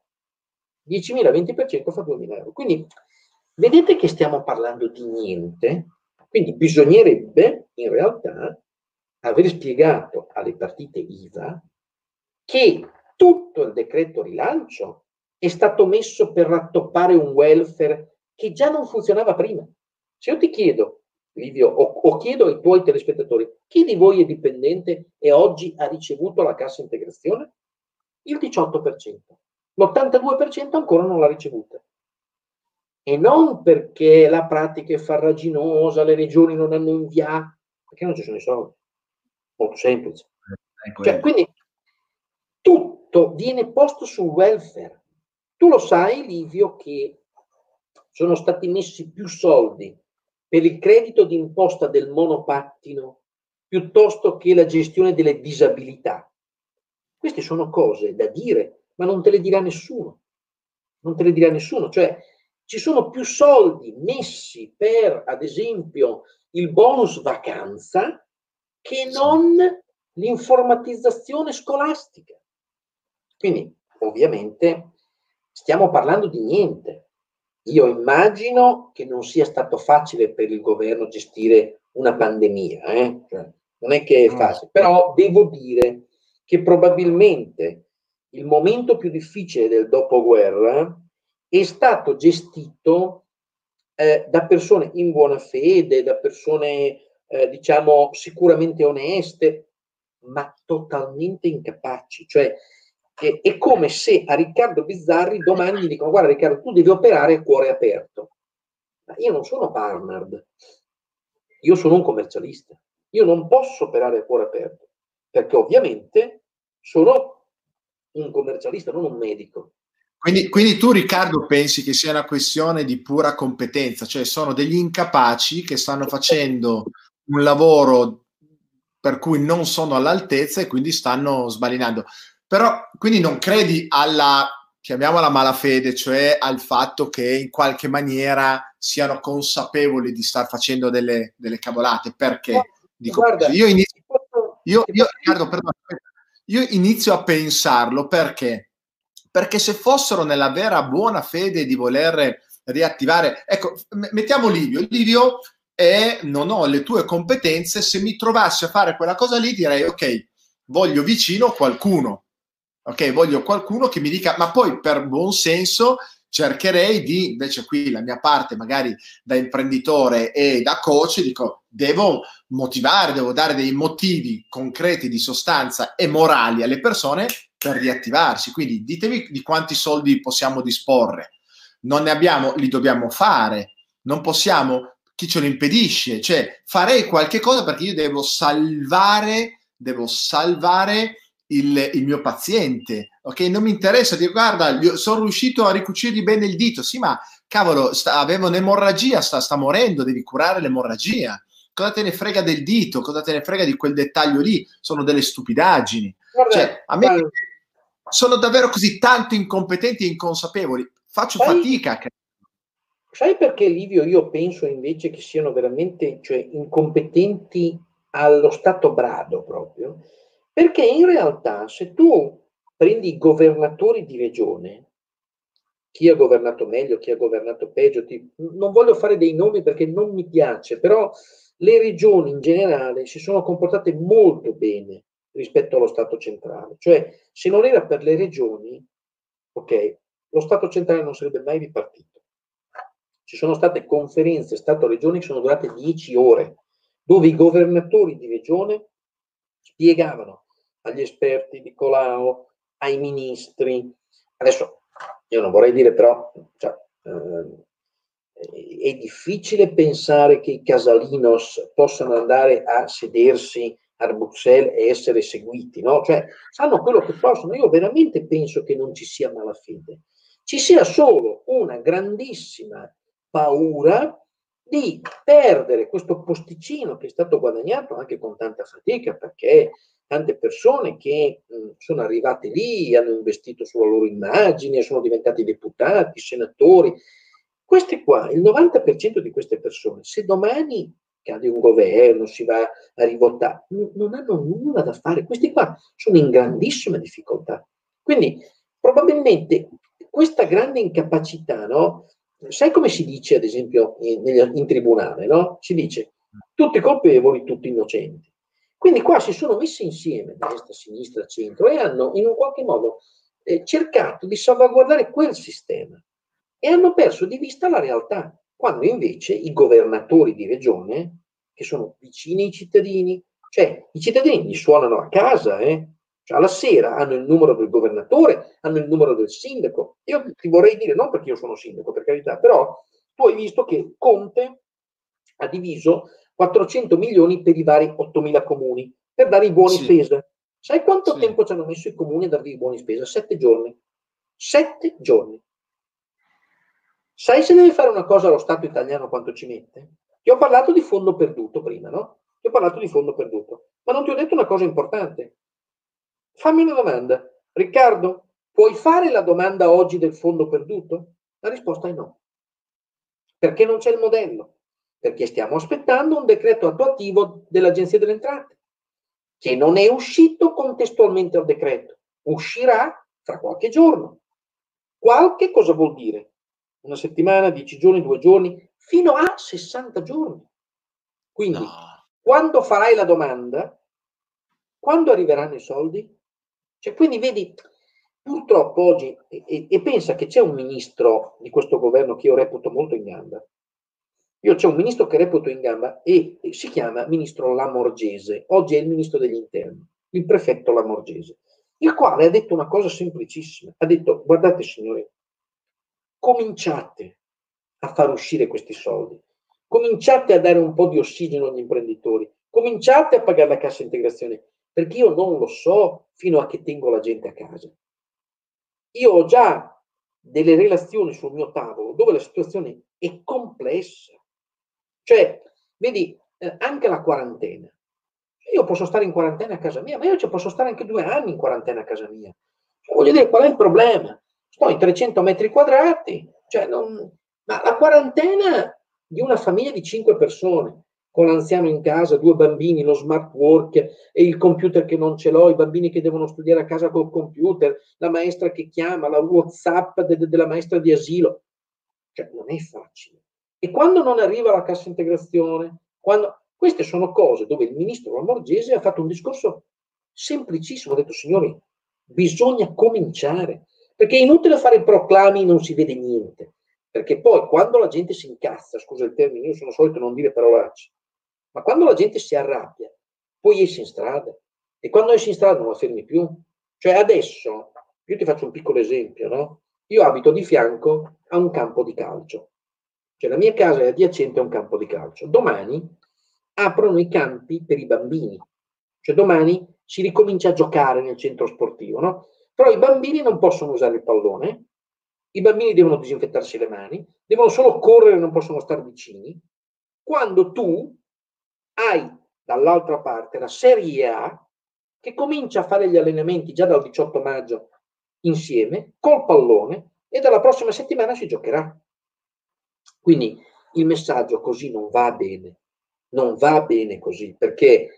10.000, 20% fa 2.000 euro. Quindi vedete che stiamo parlando di niente, quindi bisognerebbe in realtà aver spiegato alle partite IVA che tutto il decreto rilancio è stato messo per rattoppare un welfare che già non funzionava prima. Se io ti chiedo, Livio, o, o chiedo ai tuoi telespettatori, chi di voi è dipendente e oggi ha ricevuto la cassa integrazione? Il 18% l'82% ancora non l'ha ricevuta. E non perché la pratica è farraginosa, le regioni non hanno inviato, perché non ci sono i soldi. Molto semplice. Ecco, cioè, quindi tutto viene posto sul welfare. Tu lo sai, Livio, che sono stati messi più soldi per il credito d'imposta del monopattino piuttosto che la gestione delle disabilità. Queste sono cose da dire ma non te le dirà nessuno. Non te le dirà nessuno. Cioè, ci sono più soldi messi per, ad esempio, il bonus vacanza che non l'informatizzazione scolastica. Quindi, ovviamente, stiamo parlando di niente. Io immagino che non sia stato facile per il governo gestire una pandemia, eh? cioè, non è che è facile, però devo dire che probabilmente il momento più difficile del dopoguerra è stato gestito eh, da persone in buona fede, da persone eh, diciamo sicuramente oneste, ma totalmente incapaci. Cioè, è, è, come se a Riccardo Bizzarri domani gli dicono guarda Riccardo, tu devi operare a cuore aperto. Ma io non sono Barnard, io sono un commercialista. Io non posso operare a cuore aperto, perché ovviamente sono un commercialista, non un medico. Quindi, quindi, tu, Riccardo, pensi che sia una questione di pura competenza, cioè sono degli incapaci che stanno facendo un lavoro per cui non sono all'altezza e quindi stanno sbalinando. Però quindi non credi alla, chiamiamola malafede, cioè al fatto che in qualche maniera siano consapevoli di star facendo delle, delle cavolate. Perché? Dico, Guarda, io inizio, io, io, Riccardo, perdona, io inizio a pensarlo perché perché se fossero nella vera buona fede di voler riattivare, ecco, mettiamo Livio, Livio è, non ho le tue competenze, se mi trovassi a fare quella cosa lì direi ok, voglio vicino qualcuno, ok, voglio qualcuno che mi dica, ma poi per buon senso cercherei di, invece qui la mia parte magari da imprenditore e da coach, dico, devo motivare, devo dare dei motivi concreti di sostanza e morali alle persone per riattivarsi. Quindi ditemi di quanti soldi possiamo disporre. Non ne abbiamo, li dobbiamo fare. Non possiamo, chi ce lo impedisce? Cioè, farei qualche cosa perché io devo salvare, devo salvare il, il mio paziente. Ok, non mi interessa dire, guarda, sono riuscito a ricucirgli bene il dito. Sì, ma cavolo, sta, aveva un'emorragia, sta, sta morendo, devi curare l'emorragia. Cosa te ne frega del dito? Cosa te ne frega di quel dettaglio lì? Sono delle stupidaggini. Guarda, cioè, a me, guarda sono davvero così tanto incompetenti e inconsapevoli. Faccio sai, fatica. Sai perché, Livio, io penso invece che siano veramente cioè, incompetenti allo stato brado proprio? Perché in realtà se tu prendi i governatori di regione, chi ha governato meglio, chi ha governato peggio, ti, non voglio fare dei nomi perché non mi piace, però le regioni in generale si sono comportate molto bene rispetto allo Stato centrale. Cioè, se non era per le regioni, ok, lo Stato centrale non sarebbe mai ripartito. Ci sono state conferenze Stato-Regioni che sono durate dieci ore, dove i governatori di regione spiegavano agli esperti di Colau, ai ministri, adesso io non vorrei dire però, cioè, eh, è difficile pensare che i Casalinos possano andare a sedersi a Bruxelles e essere seguiti, no? Cioè, sanno quello che possono. Io veramente penso che non ci sia malafede. Ci sia solo una grandissima paura di perdere questo posticino che è stato guadagnato anche con tanta fatica, perché tante persone che mh, sono arrivate lì, hanno investito sulla loro immagine, sono diventati deputati, senatori. Queste qua, il 90% di queste persone, se domani cade un governo, si va a rivotare, non hanno nulla da fare. Questi qua sono in grandissima difficoltà. Quindi probabilmente questa grande incapacità, no? Sai come si dice, ad esempio, in, in tribunale, no? Si dice tutti colpevoli, tutti innocenti. Quindi qua si sono messi insieme, destra, sinistra, centro, e hanno in un qualche modo eh, cercato di salvaguardare quel sistema e hanno perso di vista la realtà quando invece i governatori di regione, che sono vicini ai cittadini, cioè i cittadini gli suonano a casa, eh? cioè alla sera hanno il numero del governatore, hanno il numero del sindaco. Io ti vorrei dire, non perché io sono sindaco, per carità, però tu hai visto che Conte ha diviso 400 milioni per i vari 8.000 comuni per dare i buoni sì. spesa. Sai quanto sì. tempo ci hanno messo i comuni a darvi i buoni spesa? Sette giorni. Sette giorni. Sai se deve fare una cosa allo Stato italiano quanto ci mette? Ti ho parlato di fondo perduto prima, no? Ti ho parlato di fondo perduto, ma non ti ho detto una cosa importante. Fammi una domanda. Riccardo, puoi fare la domanda oggi del fondo perduto? La risposta è no. Perché non c'è il modello? Perché stiamo aspettando un decreto attuativo dell'Agenzia delle Entrate, che non è uscito contestualmente al decreto. Uscirà fra qualche giorno. Qualche cosa vuol dire? Una settimana, dieci giorni, due giorni, fino a 60 giorni. Quindi, no. quando farai la domanda, quando arriveranno i soldi? Cioè, quindi vedi, purtroppo oggi, e, e, pensa che c'è un ministro di questo governo che io reputo molto in gamba. Io c'è un ministro che reputo in gamba e, e si chiama ministro Lamorgese, oggi è il ministro degli interni. il prefetto Lamorgese, il quale ha detto una cosa semplicissima. Ha detto, guardate signori, cominciate a far uscire questi soldi, cominciate a dare un po' di ossigeno agli imprenditori, cominciate a pagare la cassa integrazione, perché io non lo so fino a che tengo la gente a casa. Io ho già delle relazioni sul mio tavolo dove la situazione è complessa. Cioè, vedi, eh, anche la quarantena. Io posso stare in quarantena a casa mia, ma io ci posso stare anche due anni in quarantena a casa mia. Cioè, voglio dire, qual è il problema? In 300 metri quadrati, cioè non... ma la quarantena di una famiglia di cinque persone, con l'anziano in casa, due bambini, lo smart work e il computer che non ce l'ho, i bambini che devono studiare a casa col computer, la maestra che chiama, la WhatsApp de- de- della maestra di asilo. Cioè, non è facile. E quando non arriva la cassa integrazione, quando... queste sono cose dove il ministro Lamorgese ha fatto un discorso semplicissimo, ha detto signori, bisogna cominciare, perché è inutile fare proclami, non si vede niente, perché poi quando la gente si incazza, scusa il termine, io sono solito non dire parolacce, ma quando la gente si arrabbia, poi esci in strada e quando esci in strada non la fermi più. Cioè adesso, io ti faccio un piccolo esempio, no? Io abito di fianco a un campo di calcio. Cioè la mia casa è adiacente a un campo di calcio. Domani aprono i campi per i bambini. Cioè domani si ricomincia a giocare nel centro sportivo, no? Però i bambini non possono usare il pallone, i bambini devono disinfettarsi le mani, devono solo correre, non possono stare vicini. Quando tu hai dall'altra parte la Serie A che comincia a fare gli allenamenti già dal 18 maggio insieme col pallone e dalla prossima settimana si giocherà. Quindi il messaggio così non va bene, non va bene così perché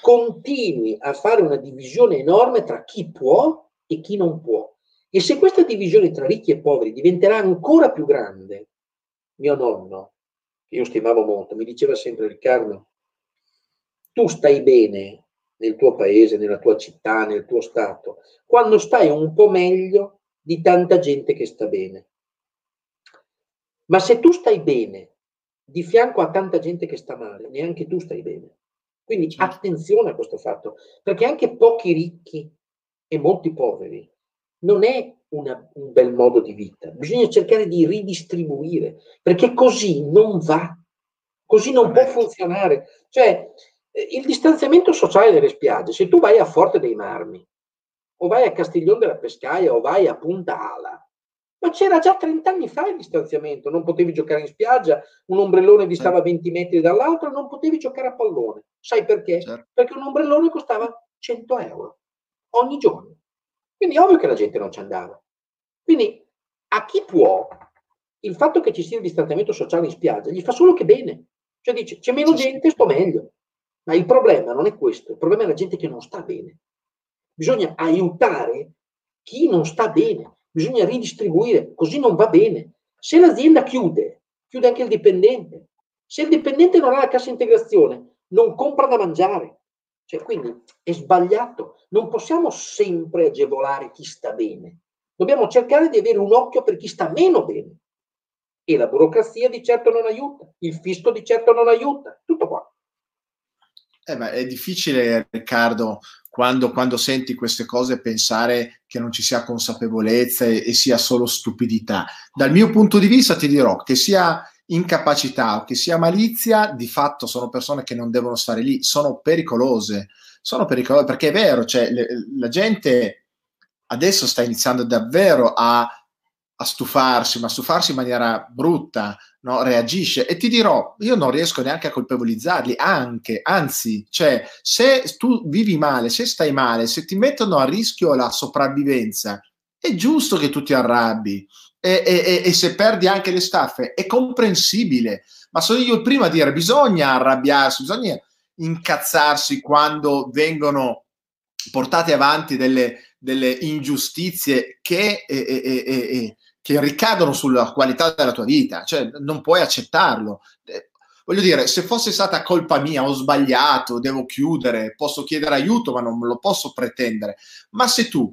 continui a fare una divisione enorme tra chi può e chi non può. E se questa divisione tra ricchi e poveri diventerà ancora più grande, mio nonno che io stimavo molto, mi diceva sempre Riccardo, tu stai bene nel tuo paese, nella tua città, nel tuo stato, quando stai un po' meglio di tanta gente che sta bene. Ma se tu stai bene di fianco a tanta gente che sta male, neanche tu stai bene. Quindi certo. attenzione a questo fatto, perché anche pochi ricchi e molti poveri non è una, un bel modo di vita, bisogna cercare di ridistribuire, perché così non va, così non può funzionare. Cioè, eh, il distanziamento sociale delle spiagge, se tu vai a Forte dei Marmi, o vai a Castiglione della Pescaia, o vai a Punta Ala, ma c'era già 30 anni fa il distanziamento, non potevi giocare in spiaggia, un ombrellone distava 20 metri dall'altro, non potevi giocare a pallone. Sai perché? Certo. Perché un ombrellone costava 100 euro ogni giorno. Quindi è ovvio che la gente non ci andava. Quindi a chi può il fatto che ci sia il distanziamento sociale in spiaggia gli fa solo che bene. Cioè dice c'è meno gente, sto meglio. Ma il problema non è questo, il problema è la gente che non sta bene. Bisogna aiutare chi non sta bene, bisogna ridistribuire, così non va bene. Se l'azienda chiude, chiude anche il dipendente. Se il dipendente non ha la cassa integrazione, non compra da mangiare. Cioè, quindi è sbagliato. Non possiamo sempre agevolare chi sta bene. Dobbiamo cercare di avere un occhio per chi sta meno bene. E la burocrazia di certo non aiuta, il fisco di certo non aiuta, tutto qua. Eh, ma è difficile, Riccardo, quando, quando, senti queste cose pensare che non ci sia consapevolezza e, e, sia solo stupidità. Dal mio punto di vista ti dirò che sia incapacità o che sia malizia, di fatto sono persone che non devono stare lì, sono pericolose, sono pericolose perché è vero, cioè, le, la gente adesso sta iniziando davvero a, a stufarsi, ma stufarsi in maniera brutta, no? reagisce e ti dirò, io non riesco neanche a colpevolizzarli, anche, anzi, cioè, se tu vivi male, se stai male, se ti mettono a rischio la sopravvivenza, è giusto che tu ti arrabbi e, e, e se perdi anche le staffe, è comprensibile, ma sono io il primo a dire, bisogna arrabbiarsi, bisogna incazzarsi quando vengono portate avanti delle, delle ingiustizie che, eh, eh, eh, che, ricadono sulla qualità della tua vita, cioè non puoi accettarlo. Voglio dire, se fosse stata colpa mia, ho sbagliato, devo chiudere, posso chiedere aiuto, ma non lo posso pretendere. Ma se tu,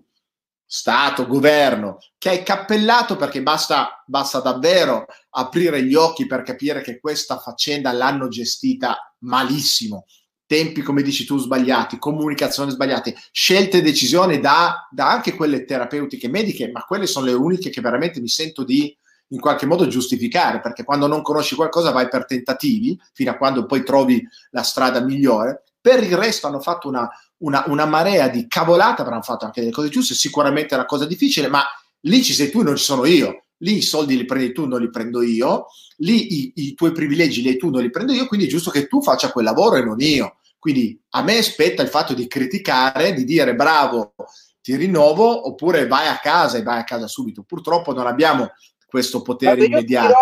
Stato, governo, che hai cappellato perché basta, basta davvero aprire gli occhi per capire che questa faccenda l'hanno gestita malissimo, tempi, come dici tu, sbagliati, comunicazioni sbagliate, scelte e decisioni da, da anche quelle terapeutiche mediche, ma quelle sono le uniche che veramente mi sento di in qualche modo giustificare, perché quando non conosci qualcosa vai per tentativi, fino a quando poi trovi la strada migliore. Per il resto hanno fatto una, una, una marea di cavolate, avranno fatto anche delle cose giuste, sicuramente è una cosa difficile, ma lì ci sei tu, non ci sono io. Lì i soldi li prendi tu, non li prendo io. Lì i, i tuoi privilegi li hai tu, non li prendo io. Quindi è giusto che tu faccia quel lavoro e non io. Quindi a me spetta il fatto di criticare, di dire bravo, ti rinnovo, oppure vai a casa e vai a casa subito. Purtroppo non abbiamo questo potere immediato.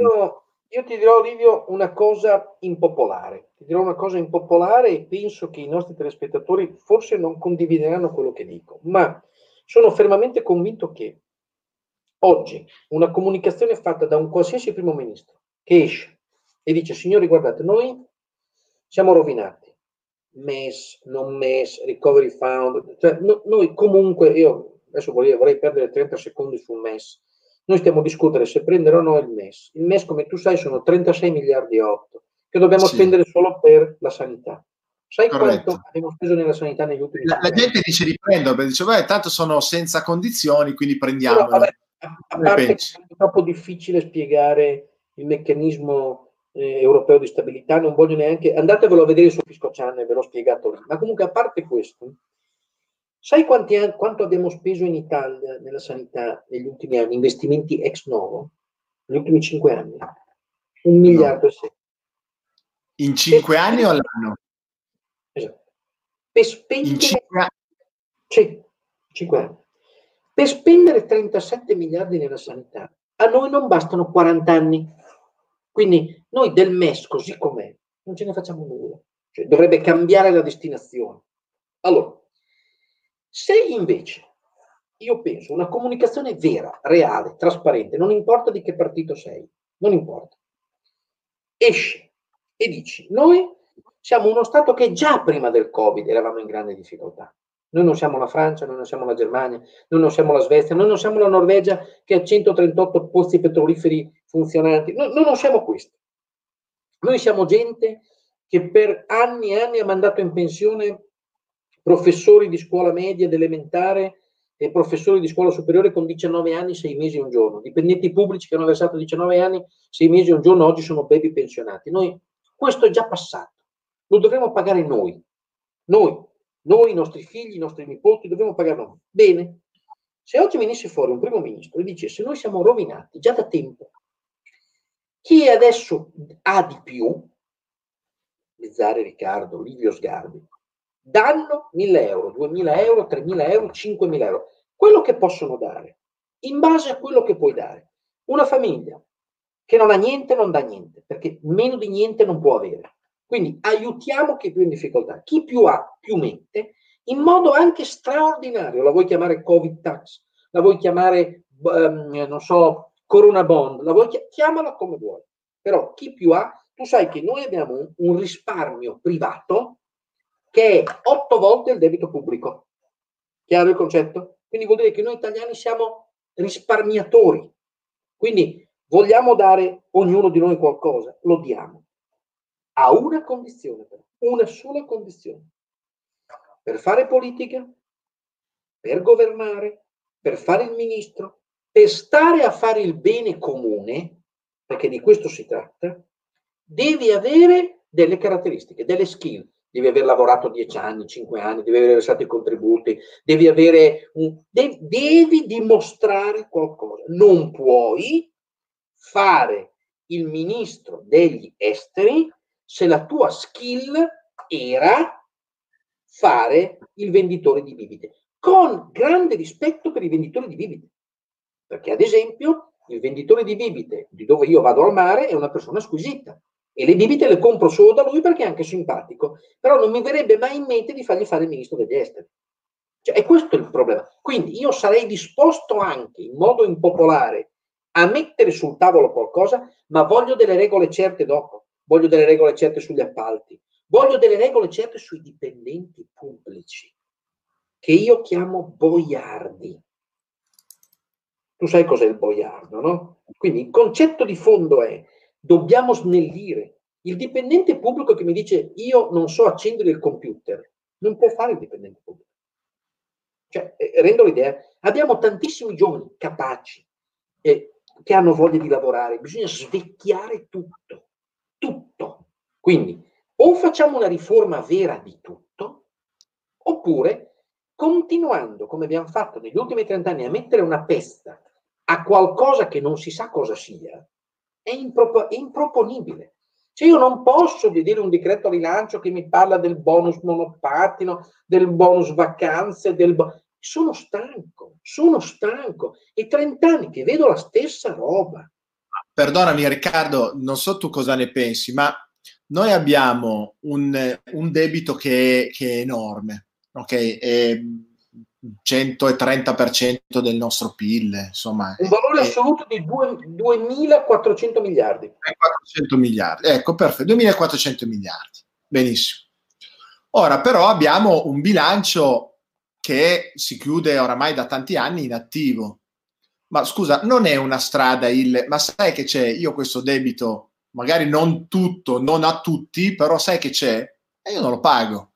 Io io, ti dirò, Livio, una cosa impopolare. Ti dirò una cosa impopolare e penso che i nostri telespettatori forse non condivideranno quello che dico, ma sono fermamente convinto che Oggi una comunicazione fatta da un qualsiasi primo ministro che esce e dice signori guardate noi siamo rovinati, MES, non MES, recovery fund, cioè, no, noi comunque, io adesso vorrei, vorrei perdere 30 secondi sul MES, noi stiamo a discutere se prendere o no il MES. Il MES, come tu sai, sono 36 miliardi e 8 che dobbiamo sì. spendere solo per la sanità. Sai Corretto. quanto abbiamo speso nella sanità negli ultimi anni? La, la gente dice riprendo, perché dice, beh, tanto sono senza condizioni, quindi prendiamo. Vabbè, a parte che è troppo difficile spiegare il meccanismo eh, europeo di stabilità, non voglio neanche, andatevelo a vedere su Fisco Channel, ve l'ho spiegato lì, ma comunque a parte questo, sai quanti, quanto abbiamo speso in Italia nella sanità negli ultimi anni, investimenti ex novo, negli ultimi cinque anni? Un miliardo no. e sei. In cinque per anni o all'anno? Esatto. Per spendere... In cinque... Sì, cinque anni. Per spendere 37 miliardi nella sanità, a noi non bastano 40 anni. Quindi noi del MES, così com'è, non ce ne facciamo nulla. Cioè, dovrebbe cambiare la destinazione. Allora, se invece io penso una comunicazione vera, reale, trasparente, non importa di che partito sei, non importa, esci e dici, noi siamo uno Stato che già prima del Covid eravamo in grande difficoltà. Noi non siamo la Francia, noi non siamo la Germania, noi non siamo la Svezia, noi non siamo la Norvegia che ha 138 pozzi petroliferi funzionanti, noi, noi non siamo questi. Noi siamo gente che per anni e anni ha mandato in pensione professori di scuola media ed elementare e professori di scuola superiore con 19 anni, 6 mesi e un giorno. Dipendenti pubblici che hanno versato 19 anni, 6 mesi e un giorno, oggi sono baby pensionati. Noi, questo è già passato. Lo dovremo pagare noi. Noi, noi, i nostri figli, i nostri nipoti, dobbiamo pagarlo. Bene, se oggi venisse fuori un primo ministro e dicesse noi siamo rovinati già da tempo, chi adesso ha di più, Mezzare Riccardo, Livio Sgarbi, danno 1000 euro, 2000 euro, 3000 euro, 5000 euro, quello che possono dare, in base a quello che puoi dare. Una famiglia che non ha niente non dà niente, perché meno di niente non può avere. Quindi aiutiamo chi è più in difficoltà. Chi più ha, più mette, in modo anche straordinario. La vuoi chiamare Covid tax, la vuoi chiamare, um, non so, Corona Bond, la vuoi chiamala come vuoi. Però chi più ha, tu sai che noi abbiamo un risparmio privato che è otto volte il debito pubblico. Chiaro il concetto? Quindi vuol dire che noi italiani siamo risparmiatori. Quindi vogliamo dare ognuno di noi qualcosa, lo diamo a una condizione, però, una sola condizione. Per fare politica, per governare, per fare il ministro, per stare a fare il bene comune, perché di questo si tratta, devi avere delle caratteristiche, delle skill. Devi aver lavorato dieci anni, cinque anni, devi aver versato i contributi, devi avere un, devi, devi dimostrare qualcosa. Non puoi fare il ministro degli esteri se la tua skill era fare il venditore di bibite, con grande rispetto per i venditori di bibite. Perché, ad esempio, il venditore di bibite di dove io vado al mare è una persona squisita e le bibite le compro solo da lui perché è anche simpatico, però non mi verrebbe mai in mente di fargli fare il ministro degli esteri. Cioè, è questo il problema. Quindi io sarei disposto anche in modo impopolare a mettere sul tavolo qualcosa, ma voglio delle regole certe dopo voglio delle regole certe sugli appalti, voglio delle regole certe sui dipendenti pubblici, che io chiamo boiardi. Tu sai cos'è il boiardo, no? Quindi il concetto di fondo è dobbiamo snellire, Il dipendente pubblico che mi dice io non so accendere il computer, non può fare il dipendente pubblico. Cioè, eh, rendo l'idea, abbiamo tantissimi giovani capaci eh, che hanno voglia di lavorare, bisogna svecchiare tutto, tutto. Quindi o facciamo una riforma vera di tutto, oppure continuando, come abbiamo fatto negli ultimi 30 anni, a mettere una pesta a qualcosa che non si sa cosa sia, è, impro- è improponibile. Cioè io non posso vedere un decreto rilancio che mi parla del bonus monopattino, del bonus vacanze, del bo- sono stanco, sono stanco. E 30 anni che vedo la stessa roba. Perdonami Riccardo, non so tu cosa ne pensi, ma noi abbiamo un, un debito che, che, è enorme, ok? È 130% del nostro PIL, insomma. Un valore è, assoluto di 2.400 miliardi. 400 miliardi, ecco, perfetto, 2.400 miliardi, benissimo. Ora però abbiamo un bilancio che si chiude oramai da tanti anni in attivo. Ma scusa, non è una strada il... Ma sai che c'è, io questo debito, magari non tutto, non a tutti, però sai che c'è? E io non lo pago.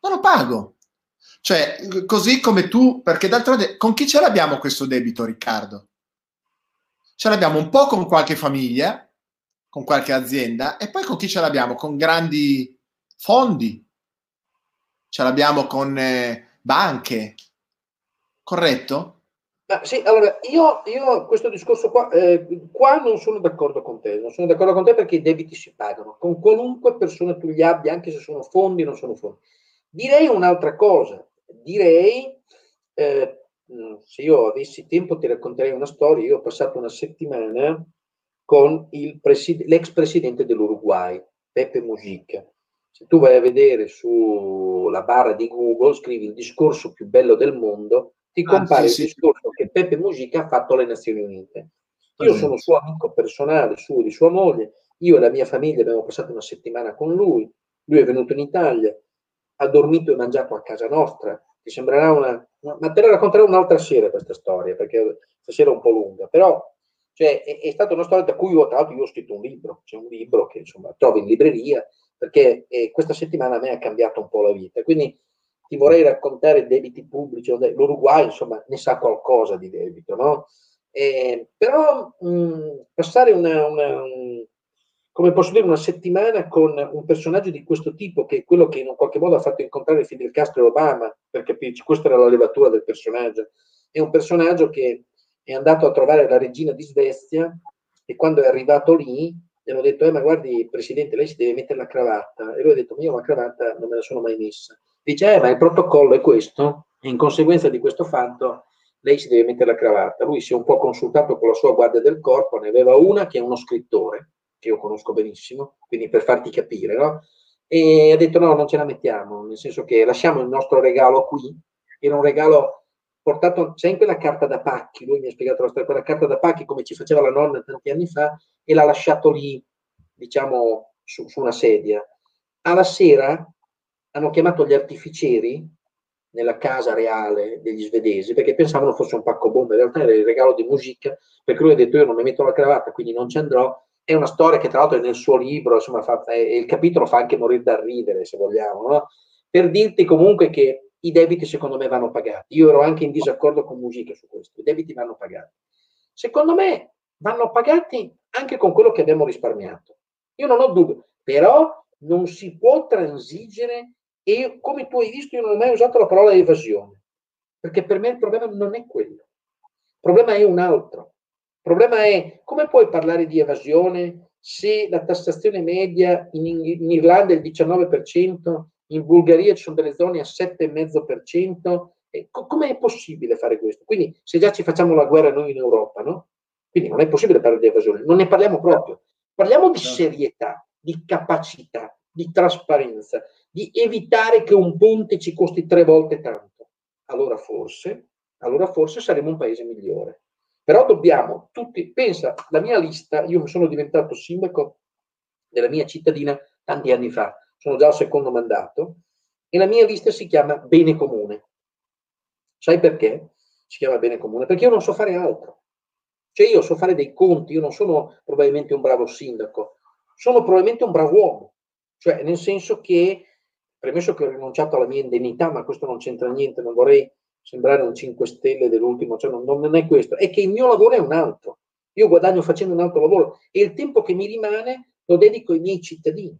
Non lo pago. Cioè, così come tu, perché d'altronde con chi ce l'abbiamo questo debito, Riccardo? Ce l'abbiamo un po' con qualche famiglia, con qualche azienda, e poi con chi ce l'abbiamo? Con grandi fondi, ce l'abbiamo con eh, banche, corretto? Ma sì, allora io, io questo discorso qua, eh, qua non sono d'accordo con te, non sono d'accordo con te perché i debiti si pagano, con qualunque persona tu li abbia, anche se sono fondi o non sono fondi. Direi un'altra cosa, direi, eh, se io avessi tempo ti racconterei una storia, io ho passato una settimana con preside- l'ex presidente dell'Uruguay, Pepe Mujica. Se tu vai a vedere sulla barra di Google, scrivi il discorso più bello del mondo, ti ah, compare sì, il sì. discorso che Pepe Mujica ha fatto alle Nazioni Unite. Io sono suo amico personale, suo di sua moglie, io e la mia famiglia abbiamo passato una settimana con lui, lui è venuto in Italia, ha dormito e mangiato a casa nostra. Ti sembrerà una... Ma te la racconterò un'altra sera questa storia, perché stasera è un po' lunga, però cioè, è, è, stata una storia da cui io, tra l'altro, io ho scritto un libro, c'è un libro che insomma trovo in libreria, perché eh, questa settimana a me ha cambiato un po' la vita. Quindi ti vorrei raccontare debiti pubblici, l'Uruguay insomma ne sa qualcosa di debito, no? Eh, però mh, passare una, una un, come posso dire, una settimana con un personaggio di questo tipo, che è quello che in un qualche modo ha fatto incontrare Fidel Castro e Obama, per capirci, questa era la levatura del personaggio, è un personaggio che è andato a trovare la regina di Svezia e quando è arrivato lì gli hanno detto, eh ma guardi Presidente, lei si deve mettere la cravatta. E lui ha detto, io la cravatta non me la sono mai messa. Dice, eh ma il protocollo è questo, e in conseguenza di questo fatto lei si deve mettere la cravatta. Lui si è un po' consultato con la sua guardia del corpo, ne aveva una che è uno scrittore, che io conosco benissimo, quindi per farti capire, no? E ha detto no, non ce la mettiamo, nel senso che lasciamo il nostro regalo qui, era un regalo portato, c'è in quella carta da pacchi, lui mi ha spiegato la storia, quella carta da pacchi come ci faceva la nonna tanti anni fa, e l'ha lasciato lì, diciamo, su, su una sedia. Alla sera hanno chiamato gli artificieri nella casa reale degli svedesi perché pensavano fosse un pacco bomba, in realtà era il regalo di musica, perché lui ha detto io non mi metto la cravatta, quindi non ci andrò. È una storia che tra l'altro è nel suo libro, insomma, fa, eh, il capitolo fa anche morire da ridere, se vogliamo, no? per dirti comunque che i debiti secondo me vanno pagati. Io ero anche in disaccordo con Musica su questo, i debiti vanno pagati. Secondo me vanno pagati anche con quello che abbiamo risparmiato. Io non ho dubbio, però non si può transigere e come tu hai visto io non ho mai usato la parola evasione, perché per me il problema non è quello. Il problema è un altro. Il problema è come puoi parlare di evasione se la tassazione media in, in Irlanda è il 19%, in Bulgaria ci sono delle zone a 7,5%. E co- com'è possibile fare questo? Quindi se già ci facciamo la guerra noi in Europa, no? Quindi non è possibile parlare di evasione, non ne parliamo proprio. Parliamo di certo. serietà, di capacità, di trasparenza, di evitare che un ponte ci costi tre volte tanto. Allora forse, allora forse saremo un paese migliore. Però dobbiamo tutti, pensa, la mia lista, io sono diventato sindaco della mia cittadina tanti anni fa, sono già al secondo mandato, e la mia lista si chiama Bene Comune. Sai perché si chiama Bene Comune? Perché io non so fare altro. Cioè io so fare dei conti, io non sono probabilmente un bravo sindaco, sono probabilmente un bravo uomo, cioè nel senso che, premesso che ho rinunciato alla mia indennità, ma questo non c'entra niente, non vorrei sembrare un 5 stelle dell'ultimo, cioè non, non è questo, è che il mio lavoro è un altro. Io guadagno facendo un altro lavoro e il tempo che mi rimane lo dedico ai miei cittadini,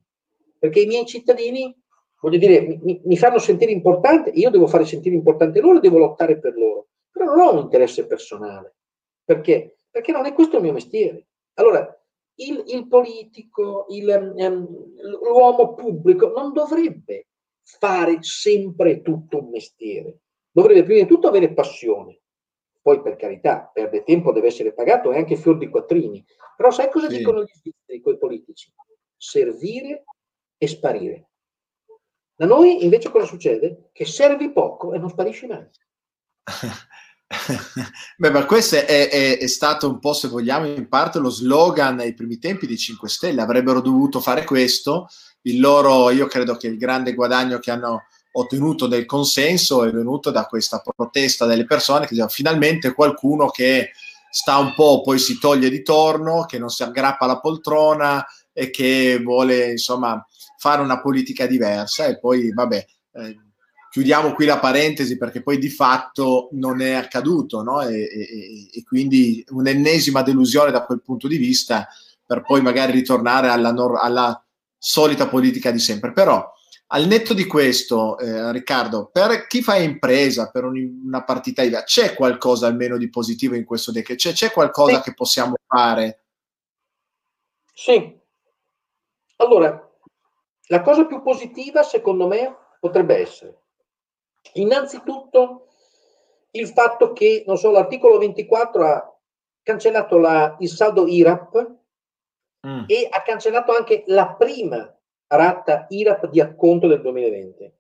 perché i miei cittadini, voglio dire, mi, mi fanno sentire importante, io devo fare sentire importante loro, devo lottare per loro, però non ho un interesse personale. Perché? Perché non è questo il mio mestiere. Allora, il, il politico, il, um, l'uomo pubblico non dovrebbe fare sempre tutto un mestiere, dovrebbe prima di tutto avere passione. Poi per carità, perde tempo, deve essere pagato e anche fior di quattrini. Però sai cosa sì. dicono gli svizzeri, quei politici? Servire e sparire. Da noi invece cosa succede? Che servi poco e non sparisci mai. <laughs> Beh, ma questo è, è, è, stato un po', se vogliamo, in parte lo slogan ai primi tempi di 5 Stelle. Avrebbero dovuto fare questo. Il loro, io credo che il grande guadagno che hanno ottenuto del consenso è venuto da questa protesta delle persone che dicono finalmente qualcuno che sta un po', poi si toglie di torno, che non si aggrappa alla poltrona e che vuole, insomma, fare una politica diversa. E poi, vabbè. Eh, chiudiamo qui la parentesi perché poi di fatto non è accaduto, no? e, e, e, quindi un'ennesima delusione da quel punto di vista per poi magari ritornare alla, alla solita politica di sempre. Però al netto di questo, eh, Riccardo, per chi fa impresa, per un, una partita IVA, c'è qualcosa almeno di positivo in questo decreto? C'è, c'è qualcosa sì. che possiamo fare? Sì. Allora, la cosa più positiva secondo me potrebbe essere Innanzitutto il fatto che, non so, l'articolo 24 ha cancellato la, il saldo IRAP mm. e ha cancellato anche la prima rata IRAP di acconto del 2020.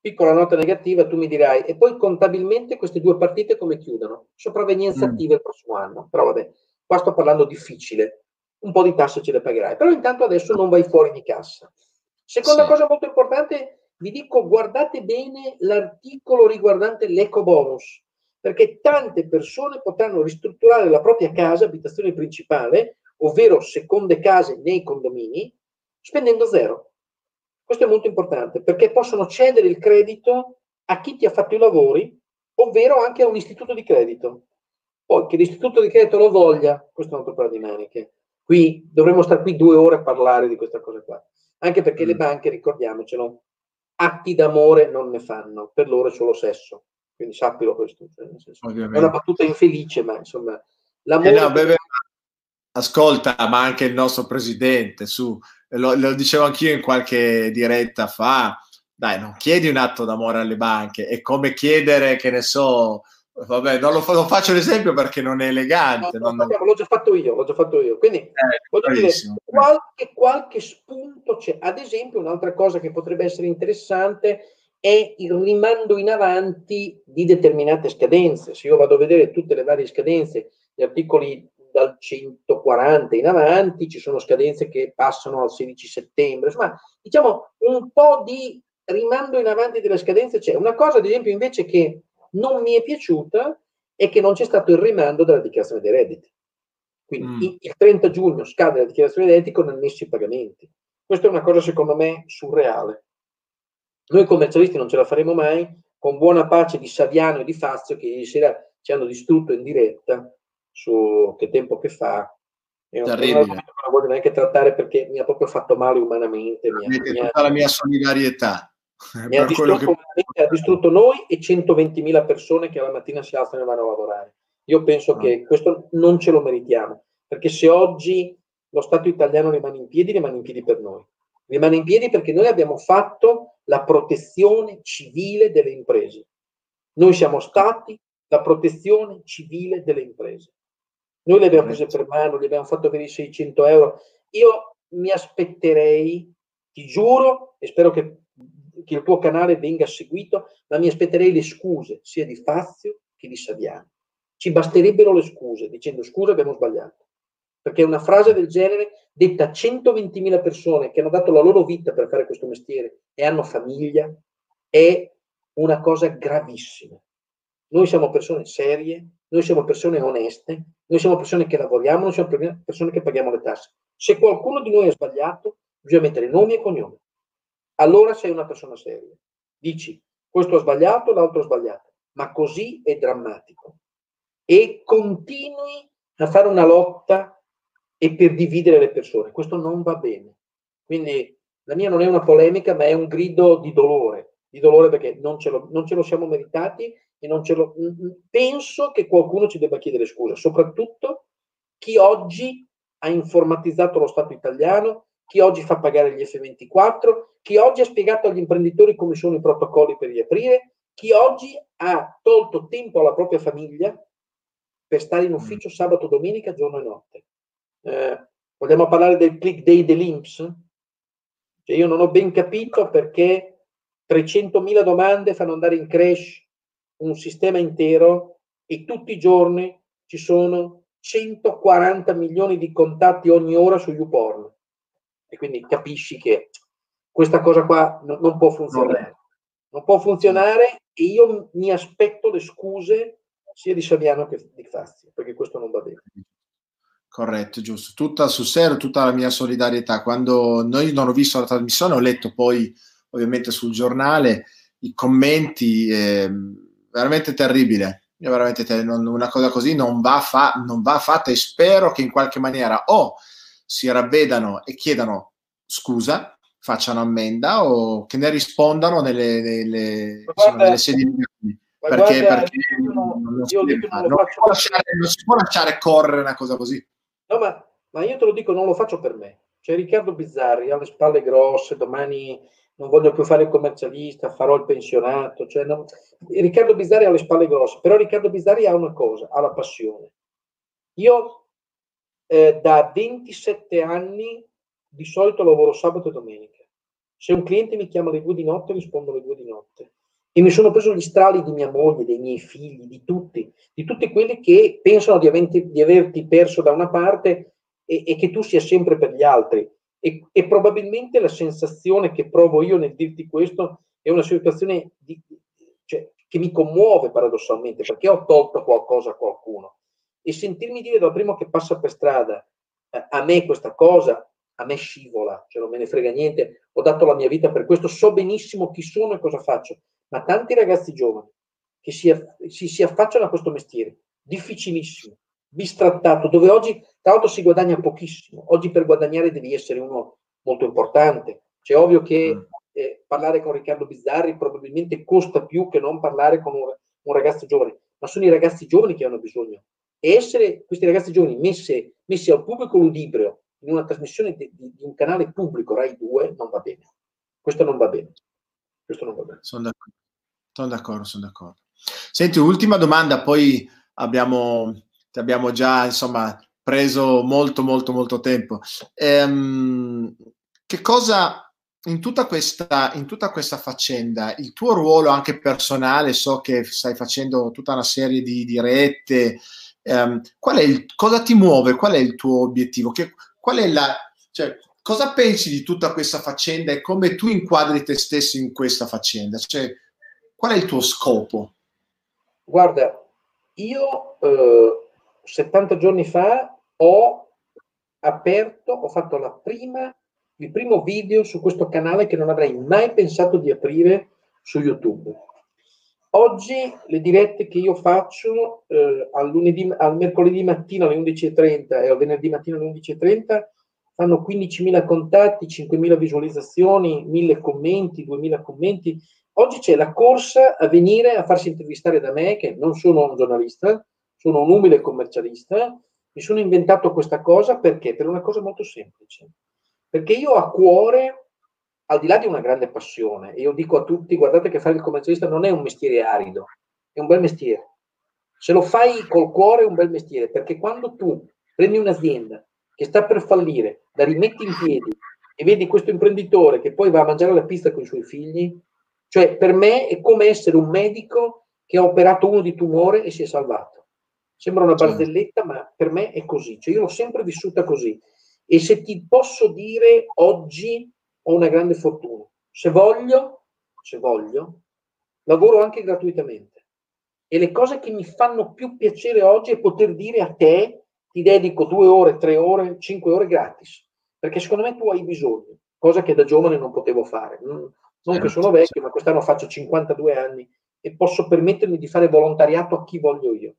Piccola nota negativa, tu mi dirai, e poi contabilmente queste due partite come chiudono? Sopravvenienza mm. attiva il prossimo anno. Però vabbè, qua sto parlando difficile, un po' di tasse ce le pagherai, però intanto adesso non vai fuori di cassa. Seconda sì. cosa molto importante vi dico guardate bene l'articolo riguardante l'eco bonus, perché tante persone potranno ristrutturare la propria casa, abitazione principale, ovvero seconde case nei condomini, spendendo zero. Questo è molto importante perché possono cedere il credito a chi ti ha fatto i lavori, ovvero anche a un istituto di credito. Poi che l'istituto di credito lo voglia, questo è un altro paio di maniche. Qui dovremmo stare qui due ore a parlare di questa cosa qua. Anche perché mm. le banche, ricordiamocelo, atti d'amore non ne fanno, per loro è solo sesso. Quindi sappilo questo. Cioè, senso, è una battuta infelice, ma insomma, l'amore... Eh no, beh, ascolta, ma anche il nostro presidente, su, lo, lo dicevo anch'io in qualche diretta fa, dai, non chiedi un atto d'amore alle banche, è come chiedere, che ne so, Vabbè, non lo, non faccio l'esempio perché non è elegante. No, no, non... L'ho già fatto io, l'ho già fatto io. Quindi, eh, voglio dire, qualche, qualche spunto c'è. Ad esempio, un'altra cosa che potrebbe essere interessante è il rimando in avanti di determinate scadenze. Se io vado a vedere tutte le varie scadenze, gli articoli dal 140 in avanti, ci sono scadenze che passano al 16 settembre, insomma, diciamo un po' di rimando in avanti delle scadenze c'è. Una cosa, ad esempio, invece che non mi è piaciuta è che non c'è stato il rimando della dichiarazione dei redditi. Quindi mm. il 30 giugno scade la dichiarazione dei redditi con annessi pagamenti. Questa è una cosa secondo me surreale. Noi commercialisti non ce la faremo mai, con buona pace di Saviano e di Fazio che ieri sera ci hanno distrutto in diretta su che tempo che fa. E non, non la voglio neanche trattare perché mi ha proprio fatto male umanamente. Mi ha, mi ha... tutta la mia solidarietà. Mi ha distrutto, che... ha distrutto, noi e 120.000 persone che alla mattina si alzano e vanno a lavorare. Io penso ah. che questo non ce lo meritiamo, perché se oggi lo Stato italiano rimane in piedi, rimane in piedi per noi. Rimane in piedi perché noi abbiamo fatto la protezione civile delle imprese. Noi siamo stati la protezione civile delle imprese. Noi le abbiamo prese per mano, gli abbiamo fatto avere i 600 euro. Io mi aspetterei, ti giuro, e spero che che il tuo canale venga seguito, ma mi aspetterei le scuse sia di Fazio che di Saviano. Ci basterebbero le scuse, dicendo scusa abbiamo sbagliato. Perché una frase del genere, detta a 120.000 persone che hanno dato la loro vita per fare questo mestiere e hanno famiglia, è una cosa gravissima. Noi siamo persone serie, noi siamo persone oneste, noi siamo persone che lavoriamo, noi siamo persone che paghiamo le tasse. Se qualcuno di noi ha sbagliato, bisogna mettere nomi e cognomi. Allora sei una persona seria. Dici, questo ha sbagliato, l'altro ha sbagliato. Ma così è drammatico. E continui a fare una lotta e per dividere le persone. Questo non va bene. Quindi la mia non è una polemica, ma è un grido di dolore, di dolore perché non ce lo, non ce lo siamo meritati e non ce lo, penso che qualcuno ci debba chiedere scusa, soprattutto chi oggi ha informatizzato lo Stato italiano, chi oggi fa pagare gli F24, chi oggi ha spiegato agli imprenditori come sono i protocolli per riaprire, chi oggi ha tolto tempo alla propria famiglia per stare in ufficio sabato, domenica, giorno e notte. Eh, vogliamo parlare del click day dell'Inps? Cioè io non ho ben capito perché 300.000 domande fanno andare in crash un sistema intero e tutti i giorni ci sono 140 milioni di contatti ogni ora su YouPorn. E quindi capisci che questa cosa qua no, non può funzionare. Non può funzionare e io mi aspetto le scuse sia di Saviano che di Fazio, perché questo non va bene. Corretto, giusto. Tutta sul serio, tutta la mia solidarietà. Quando noi non ho visto la trasmissione, ho letto poi ovviamente sul giornale i commenti, eh, veramente terribile. Veramente ter- non, una cosa così non va, fa- non va fatta e spero che in qualche maniera o si ravvedano e chiedano scusa, facciano ammenda o che ne rispondano nelle, nelle, guarda, insomma, nelle sedi perché, guarda, perché non, non, si lasciare, non si può lasciare correre una cosa così. No, ma, ma io te lo dico, non lo faccio per me. C'è Riccardo Bizzarri, ha le spalle grosse, domani non voglio più fare il commercialista, farò il pensionato. Cioè non... Riccardo Bizzarri ha le spalle grosse, però Riccardo Bizzarri ha una cosa, ha la passione. Io eh, da 27 anni di solito lavoro sabato e domenica. Se un cliente mi chiama alle due di notte, rispondo alle due di notte. E mi sono preso gli strali di mia moglie, dei miei figli, di tutti, di tutti quelli che pensano di, averti, di averti perso da una parte e, e, che tu sia sempre per gli altri. E, e, probabilmente la sensazione che provo io nel dirti questo è una situazione di, cioè, che mi commuove paradossalmente, perché ho tolto qualcosa a qualcuno. E sentirmi dire dal primo che passa per strada eh, a me questa cosa, a me scivola, cioè non me ne frega niente, ho dato la mia vita per questo, so benissimo chi sono e cosa faccio ma tanti ragazzi giovani che si, si, si affacciano a questo mestiere, difficilissimo, bistrattato, dove oggi tra l'altro si guadagna pochissimo. Oggi per guadagnare devi essere uno molto importante. C'è ovvio che mm. eh, parlare con Riccardo Bizzarri probabilmente costa più che non parlare con un, un, ragazzo giovane, ma sono i ragazzi giovani che hanno bisogno. E essere questi ragazzi giovani messi, messi al pubblico ludibrio in una trasmissione di, di, di un canale pubblico Rai 2 non va bene. Questo non va bene. Questo non va bene. Sono d'accordo. Sono d'accordo, sono d'accordo. Senti, ultima domanda, poi abbiamo, ti abbiamo già insomma preso molto, molto, molto tempo. Ehm, che cosa in tutta, questa, in tutta questa faccenda, il tuo ruolo anche personale, so che stai facendo tutta una serie di dirette, ehm, qual è il, cosa ti muove? Qual è il tuo obiettivo? Che, qual è la, cioè, cosa pensi di tutta questa faccenda e come tu inquadri te stesso in questa faccenda? Cioè, Qual è il tuo scopo? Guarda, io eh, 70 giorni fa ho aperto, ho fatto la prima, il primo video su questo canale che non avrei mai pensato di aprire su YouTube. Oggi le dirette che io faccio eh, al, lunedì, al mercoledì mattina alle 11.30 e al venerdì mattina alle 11.30 fanno 15.000 contatti, 5.000 visualizzazioni, 1.000 commenti, 2.000 commenti Oggi c'è la corsa a venire a farsi intervistare da me, che non sono un giornalista, sono un umile commercialista. Mi sono inventato questa cosa perché? Per una cosa molto semplice. Perché io a cuore, al di là di una grande passione, e io dico a tutti, guardate che fare il commercialista non è un mestiere arido, è un bel mestiere. Se lo fai col cuore è un bel mestiere, perché quando tu prendi un'azienda che sta per fallire, la rimetti in piedi e vedi questo imprenditore che poi va a mangiare la pizza con i suoi figli, cioè, per me è come essere un medico che ha operato uno di tumore e si è salvato. Sembra una barzelletta, ma per me è così. Cioè, io l'ho sempre vissuta così. E se ti posso dire, oggi ho una grande fortuna. Se voglio, se voglio, lavoro anche gratuitamente. E le cose che mi fanno più piacere oggi è poter dire a te, ti dedico due ore, tre ore, cinque ore gratis. perché secondo me tu hai bisogno, cosa che da giovane non potevo fare. Non, non certo, che sono vecchio, certo. ma quest'anno faccio 52 anni e posso permettermi di fare volontariato a chi voglio io.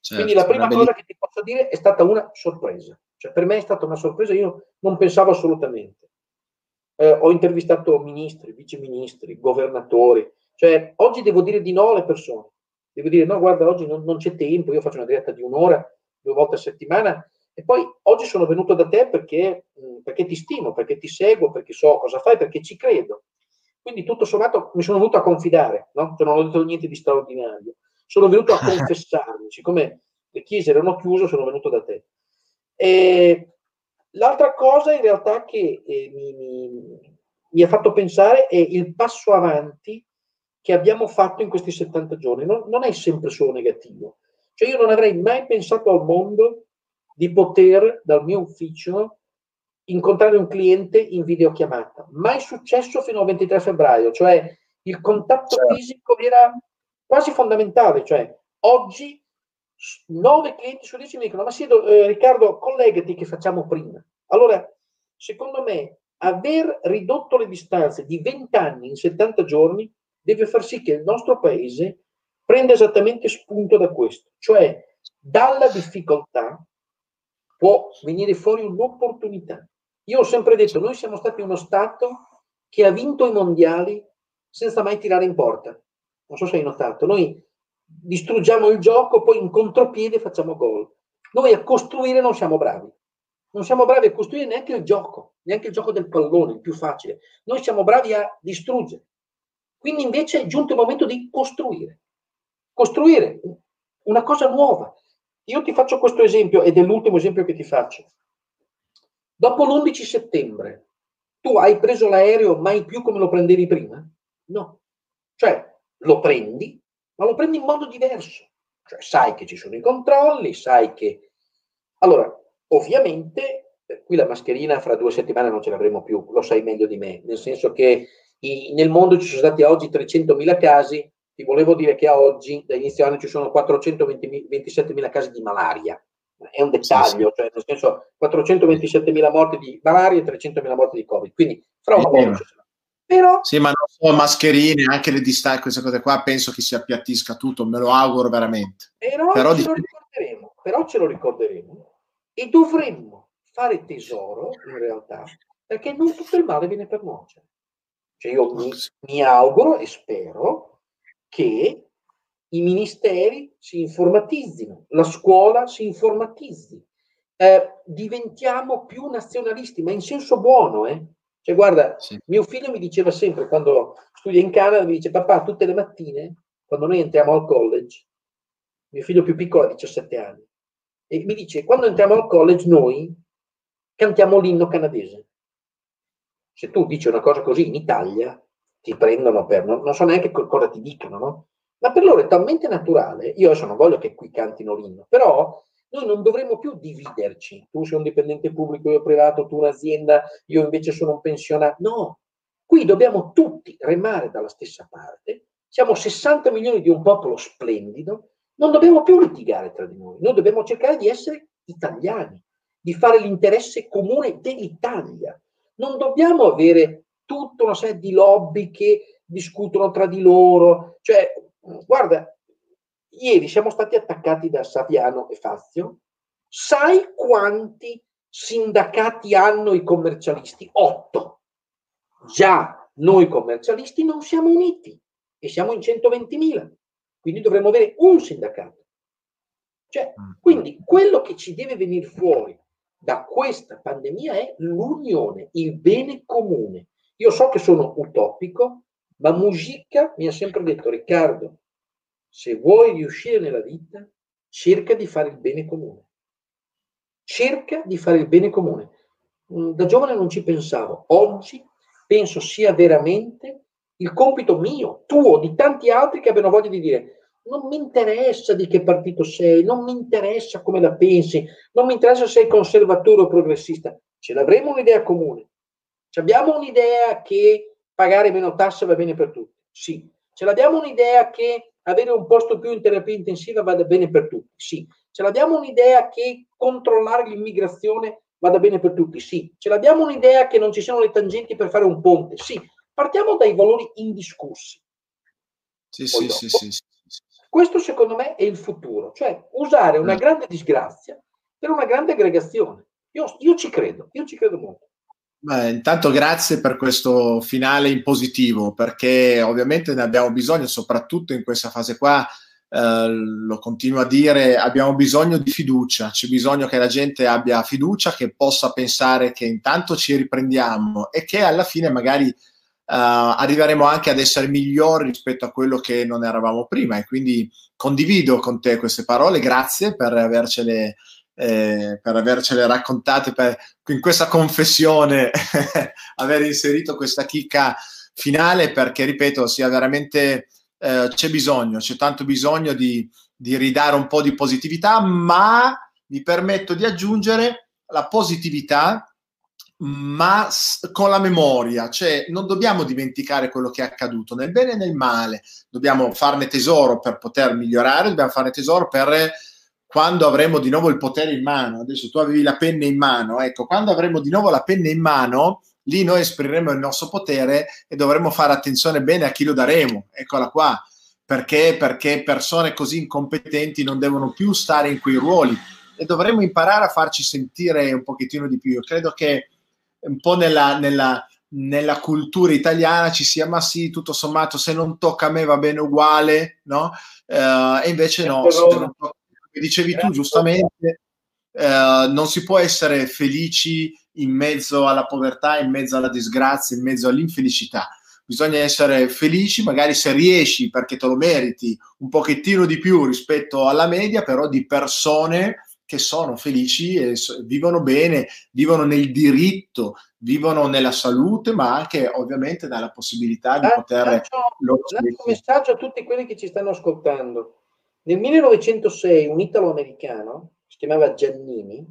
Certo, Quindi la prima cosa che ti posso dire è stata una sorpresa. Cioè, per me è stata una sorpresa, io non pensavo assolutamente. Eh, ho intervistato ministri, viceministri, governatori. Cioè, oggi devo dire di no alle persone. Devo dire, no, guarda, oggi non, non c'è tempo, io faccio una diretta di un'ora, due volte a settimana, e poi oggi sono venuto da te perché, perché, ti stimo, perché ti seguo, perché so cosa fai, perché ci credo. Quindi tutto sommato mi sono venuto a confidare, no? Cioè, non ho detto niente di straordinario. Sono venuto a <laughs> confessarmi, siccome le chiese erano chiuse, sono venuto da te. E l'altra cosa in realtà che eh, mi, mi, mi, ha fatto pensare è il passo avanti che abbiamo fatto in questi 70 giorni. Non, non è sempre solo negativo. Cioè io non avrei mai pensato al mondo di poter dal mio ufficio incontrare un cliente in videochiamata. Mai successo fino al 23 febbraio, cioè il contatto certo. fisico era quasi fondamentale, cioè oggi 9 clienti su 10 mi dicono ma sì eh, Riccardo collegati che facciamo prima. Allora, secondo me aver ridotto le distanze di 20 anni in 70 giorni deve far sì che il nostro paese prenda esattamente spunto da questo, cioè dalla difficoltà può venire fuori un'opportunità. Io ho sempre detto, noi siamo stati uno Stato che ha vinto i mondiali senza mai tirare in porta. Non so se hai notato, noi distruggiamo il gioco, poi in contropiede facciamo gol. Noi a costruire non siamo bravi. Non siamo bravi a costruire neanche il gioco, neanche il gioco del pallone, il più facile. Noi siamo bravi a distruggere. Quindi invece è giunto il momento di costruire. Costruire una cosa nuova. Io ti faccio questo esempio ed è l'ultimo esempio che ti faccio. Dopo l'11 settembre, tu hai preso l'aereo mai più come lo prendevi prima? No. Cioè, lo prendi, ma lo prendi in modo diverso. Cioè, sai che ci sono i controlli, sai che... Allora, ovviamente, eh, qui la mascherina fra due settimane non ce l'avremo più, lo sai meglio di me, nel senso che i, nel mondo ci sono stati oggi 300.000 casi, ti volevo dire che a oggi, da inizio anno, ci sono 427.000 casi di malaria. È un dettaglio, cioè nel senso 427.000 morti di malaria e 300.000 morti di Covid, quindi fra un po' però, sì, ma non so, mascherine, anche le distanze, queste cose qua, penso che si appiattisca tutto, me lo auguro veramente. Però, però, ce, di... lo ricorderemo, però ce lo ricorderemo e dovremmo fare tesoro, in realtà, perché non tutto il male viene per nuocere. Cioè io mi, mi auguro e spero che i ministeri si informatizzino, la scuola si informatizzi, eh, diventiamo più nazionalisti, ma in senso buono. Eh? Cioè, guarda, sì. mio figlio mi diceva sempre, quando studia in Canada, mi dice, papà, tutte le mattine, quando noi entriamo al college, mio figlio più piccolo ha 17 anni, e mi dice, quando entriamo al college noi cantiamo l'inno canadese. Se tu dici una cosa così in Italia, ti prendono per... non, non so neanche cosa ti dicano, no? ma per loro è talmente naturale, io adesso non voglio che qui cantino l'inno, però noi non dovremmo più dividerci, tu sei un dipendente pubblico, io privato, tu un'azienda, io invece sono un pensionato, no, qui dobbiamo tutti remare dalla stessa parte, siamo 60 milioni di un popolo splendido, non dobbiamo più litigare tra di noi, noi dobbiamo cercare di essere italiani, di fare l'interesse comune dell'Italia, non dobbiamo avere tutta una serie di lobby che discutono tra di loro, cioè guarda, ieri siamo stati attaccati da Saviano e Fazio. Sai quanti sindacati hanno i commercialisti? Otto. Già noi commercialisti non siamo uniti e siamo in 120.000, quindi dovremmo avere un sindacato. Cioè, mm. quindi quello che ci deve venire fuori da questa pandemia è l'unione, il bene comune. Io so che sono utopico, ma Musica mi ha sempre detto, Riccardo, se vuoi riuscire nella vita, cerca di fare il bene comune. Cerca di fare il bene comune. Mm, da giovane non ci pensavo, oggi penso sia veramente il compito mio, tuo, di tanti altri che abbiano voglia di dire non mi interessa di che partito sei, non mi interessa come la pensi, non mi interessa se sei conservatore o progressista, ce l'avremo un'idea comune. Ci abbiamo un'idea che pagare meno tasse va bene per tutti? Sì. Ce l'abbiamo un'idea che avere un posto più in terapia intensiva vada bene per tutti? Sì. Ce l'abbiamo un'idea che controllare l'immigrazione vada bene per tutti? Sì. Ce l'abbiamo un'idea che non ci siano le tangenti per fare un ponte? Sì. Partiamo dai valori indiscussi. Sì, sì, sì, sì, sì, Questo secondo me è il futuro, cioè usare una mm. grande disgrazia per una grande aggregazione. Io, io ci credo, io ci credo molto. Beh, intanto grazie per questo finale in positivo, perché ovviamente ne abbiamo bisogno, soprattutto in questa fase qua, eh, lo continuo a dire, abbiamo bisogno di fiducia, c'è bisogno che la gente abbia fiducia, che possa pensare che intanto ci riprendiamo e che alla fine magari Uh, arriveremo anche ad essere migliori rispetto a quello che non eravamo prima. E quindi condivido con te queste parole, grazie per avercele, eh, per avercele raccontate, per in questa confessione <laughs> aver inserito questa chicca finale perché ripeto sia veramente eh, c'è bisogno, c'è tanto bisogno di, di ridare un po' di positività, ma mi permetto di aggiungere la positività ma con la memoria, cioè non dobbiamo dimenticare quello che è accaduto nel bene e nel male, dobbiamo farne tesoro per poter migliorare, dobbiamo farne tesoro per quando avremo di nuovo il potere in mano. Adesso tu avevi la penna in mano, ecco, quando avremo di nuovo la penna in mano, lì noi esprimeremo il nostro potere e dovremo fare attenzione bene a chi lo daremo. Eccola qua. Perché? Perché persone così incompetenti non devono più stare in quei ruoli e dovremmo imparare a farci sentire un pochettino di più. Io credo che un po' nella, nella, nella, cultura italiana ci sia, ma sì, tutto sommato, se non tocca a me va bene uguale, no? Uh, e invece no, come dicevi tu giustamente, uh, non si può essere felici in mezzo alla povertà, in mezzo alla disgrazia, in mezzo all'infelicità. Bisogna essere felici, magari se riesci perché te lo meriti un pochettino di più rispetto alla media, però di persone che sono felici e vivono bene, vivono nel diritto, vivono nella salute, ma anche ovviamente dalla possibilità di poter... Lancio un messaggio a tutti quelli che ci stanno ascoltando. Nel 1906 un italo-americano, si chiamava Giannini,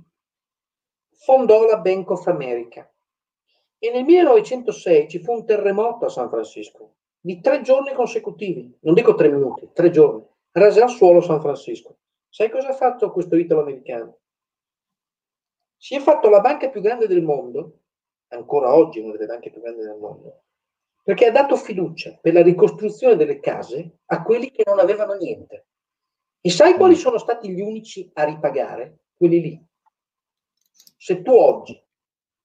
fondò la Bank of America e nel 1906 ci fu un terremoto a San Francisco di tre giorni consecutivi, non dico tre minuti, tre giorni, rase al suolo San Francisco. Sai cosa ha fatto questo italo-americano? Si è fatto la banca più grande del mondo, ancora oggi una delle banche più grandi del mondo, perché ha dato fiducia per la ricostruzione delle case a quelli che non avevano niente. E sai quali mm. sono stati gli unici a ripagare? Quelli lì. Se tu oggi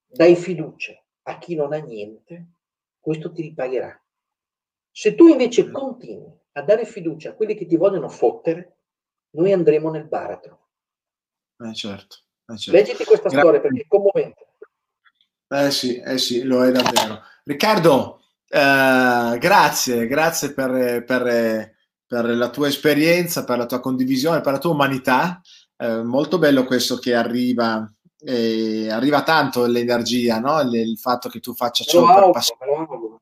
dai fiducia a chi non ha niente, questo ti ripagherà. Se tu invece mm. continui a dare fiducia a quelli che ti vogliono fottere, noi andremo nel baratro. Eh certo, eh certo. Leggiti questa Gra- storia perché è commovente. Eh sì, eh sì, lo è davvero. Riccardo, eh, grazie, grazie per, per, per, la tua esperienza, per la tua condivisione, per la tua umanità. Eh, molto bello questo che arriva, eh, arriva tanto l'energia, no? il, il, fatto che tu faccia ciò per passione.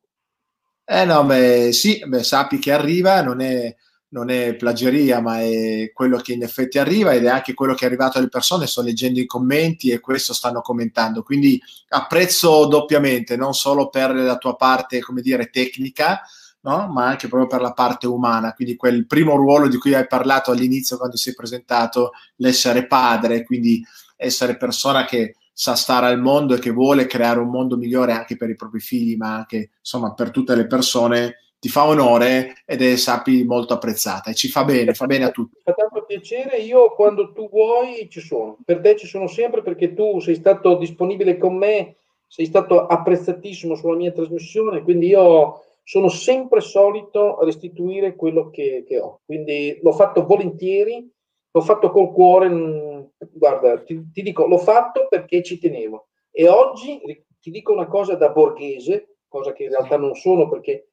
Eh no, beh, sì, beh, sappi che arriva, non è, non è plagieria, ma è quello che in effetti arriva ed è anche quello che è arrivato alle persone. Sto leggendo i commenti e questo stanno commentando. Quindi apprezzo doppiamente, non solo per la tua parte, come dire, tecnica, no? ma anche proprio per la parte umana. Quindi quel primo ruolo di cui hai parlato all'inizio quando sei presentato, l'essere padre, quindi essere persona che sa stare al mondo e che vuole creare un mondo migliore anche per i propri figli, ma anche insomma per tutte le persone ti fa onore ed è, sappi, molto apprezzata e ci fa bene, fa bene a tutti. Fa tanto piacere, io quando tu vuoi ci sono, per te ci sono sempre perché tu sei stato disponibile con me, sei stato apprezzatissimo sulla mia trasmissione, quindi io sono sempre solito restituire quello che, che ho, quindi l'ho fatto volentieri, l'ho fatto col cuore, mm, guarda, ti, ti dico, l'ho fatto perché ci tenevo e oggi ti dico una cosa da borghese, cosa che in realtà non sono perché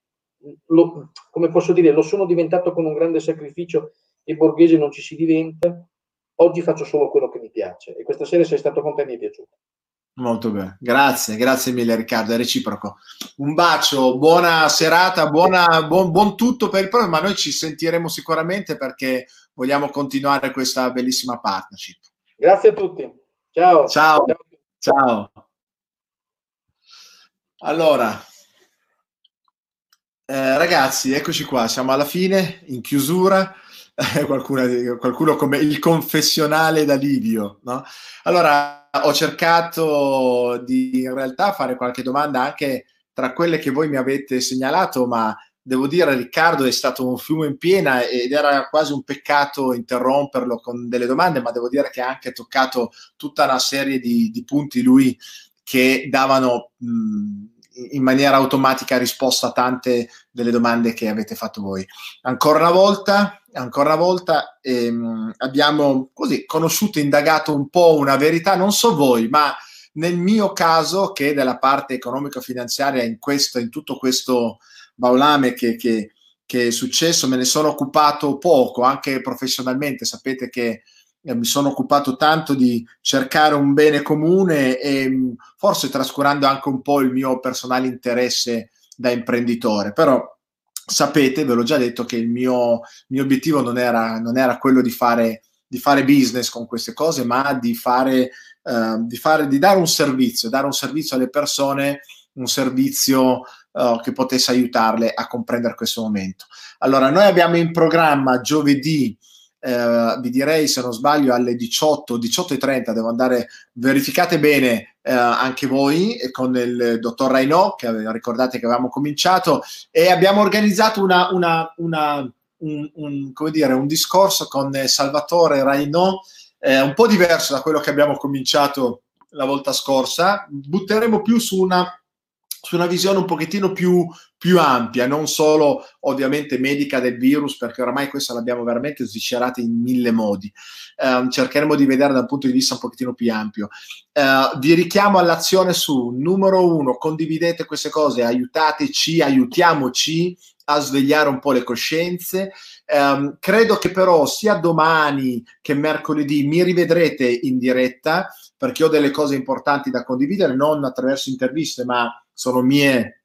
lo, come posso dire, lo sono diventato con un grande sacrificio e borghese non ci si diventa. Oggi faccio solo quello che mi piace e questa sera sei stato con te mi è piaciuto. Molto bene, grazie, grazie mille Riccardo, è reciproco. Un bacio, buona serata, buona, buon, buon tutto per il programma, noi ci sentiremo sicuramente perché vogliamo continuare questa bellissima partnership. Grazie a tutti, ciao. Ciao, ciao. ciao. Allora, eh, ragazzi, eccoci qua, siamo alla fine, in chiusura. <laughs> qualcuno, qualcuno, come il confessionale da Livio. No? Allora, ho cercato di in realtà fare qualche domanda anche tra quelle che voi mi avete segnalato, ma devo dire Riccardo è stato un fiume in piena ed era quasi un peccato interromperlo con delle domande, ma devo dire che ha anche toccato tutta una serie di, di punti lui che davano mh, in maniera automatica risposta a tante delle domande che avete fatto voi. Ancora una volta, ancora una volta ehm, abbiamo così conosciuto, indagato un po' una verità, non so voi, ma nel mio caso, che della parte economico-finanziaria in, questo, in tutto questo baulame che, che, che, è successo, me ne sono occupato poco, anche professionalmente. Sapete che eh, mi sono occupato tanto di cercare un bene comune e mm, forse trascurando anche un po' il mio personale interesse da imprenditore, però sapete, ve l'ho già detto, che il mio, mio obiettivo non era, non era quello di fare, di fare, business con queste cose, ma di fare, uh, di fare, di dare un servizio, dare un servizio alle persone, un servizio uh, che potesse aiutarle a comprendere questo momento. Allora, noi abbiamo in programma giovedì eh, vi direi se non sbaglio alle 18, 18.30 devo andare, verificate bene eh, anche voi con il dottor Rainò, che ricordate che avevamo cominciato, e abbiamo organizzato una, una, una, un, un, dire, un, discorso con Salvatore Rainò, eh, un po' diverso da quello che abbiamo cominciato la volta scorsa, butteremo più su una su una visione un pochettino più, più, ampia, non solo ovviamente medica del virus, perché oramai questa l'abbiamo veramente sviscerata in mille modi. Uh, cercheremo di vedere da un punto di vista un pochettino più ampio. Uh, vi richiamo all'azione su numero uno, condividete queste cose, aiutateci, aiutiamoci a svegliare un po' le coscienze. Um, credo che però sia domani che mercoledì mi rivedrete in diretta perché ho delle cose importanti da condividere, non attraverso interviste, ma sono mie,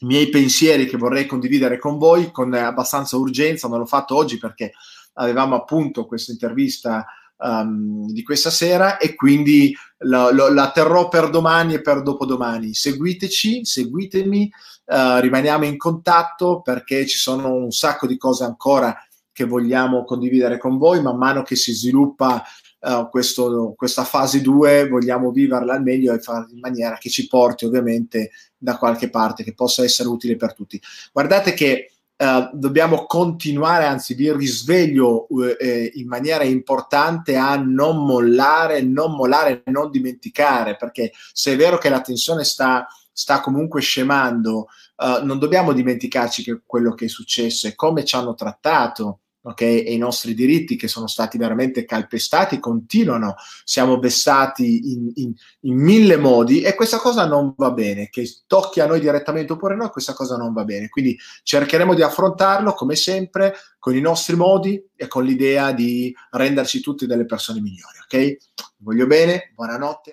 miei pensieri che vorrei condividere con voi con abbastanza urgenza. Non l'ho fatto oggi perché avevamo appunto questa intervista um, di questa sera e quindi la, la, la, terrò per domani e per dopodomani. Seguiteci, seguitemi, uh, rimaniamo in contatto perché ci sono un sacco di cose ancora che vogliamo condividere con voi man mano che si sviluppa uh, questo, questa fase 2 vogliamo viverla al meglio e farla in maniera che ci porti ovviamente da qualche parte, che possa essere utile per tutti. Guardate che Uh, dobbiamo continuare, anzi vi risveglio uh, eh, in maniera importante a non mollare, non mollare, non dimenticare, perché se è vero che la tensione sta, sta comunque scemando, uh, non dobbiamo dimenticarci che quello che è successo e come ci hanno trattato okay? e i nostri diritti che sono stati veramente calpestati continuano, siamo vessati in, in, in, mille modi e questa cosa non va bene, che tocchi a noi direttamente oppure no, questa cosa non va bene. Quindi cercheremo di affrontarlo come sempre con i nostri modi e con l'idea di renderci tutti delle persone migliori, ok? Voglio bene, buonanotte.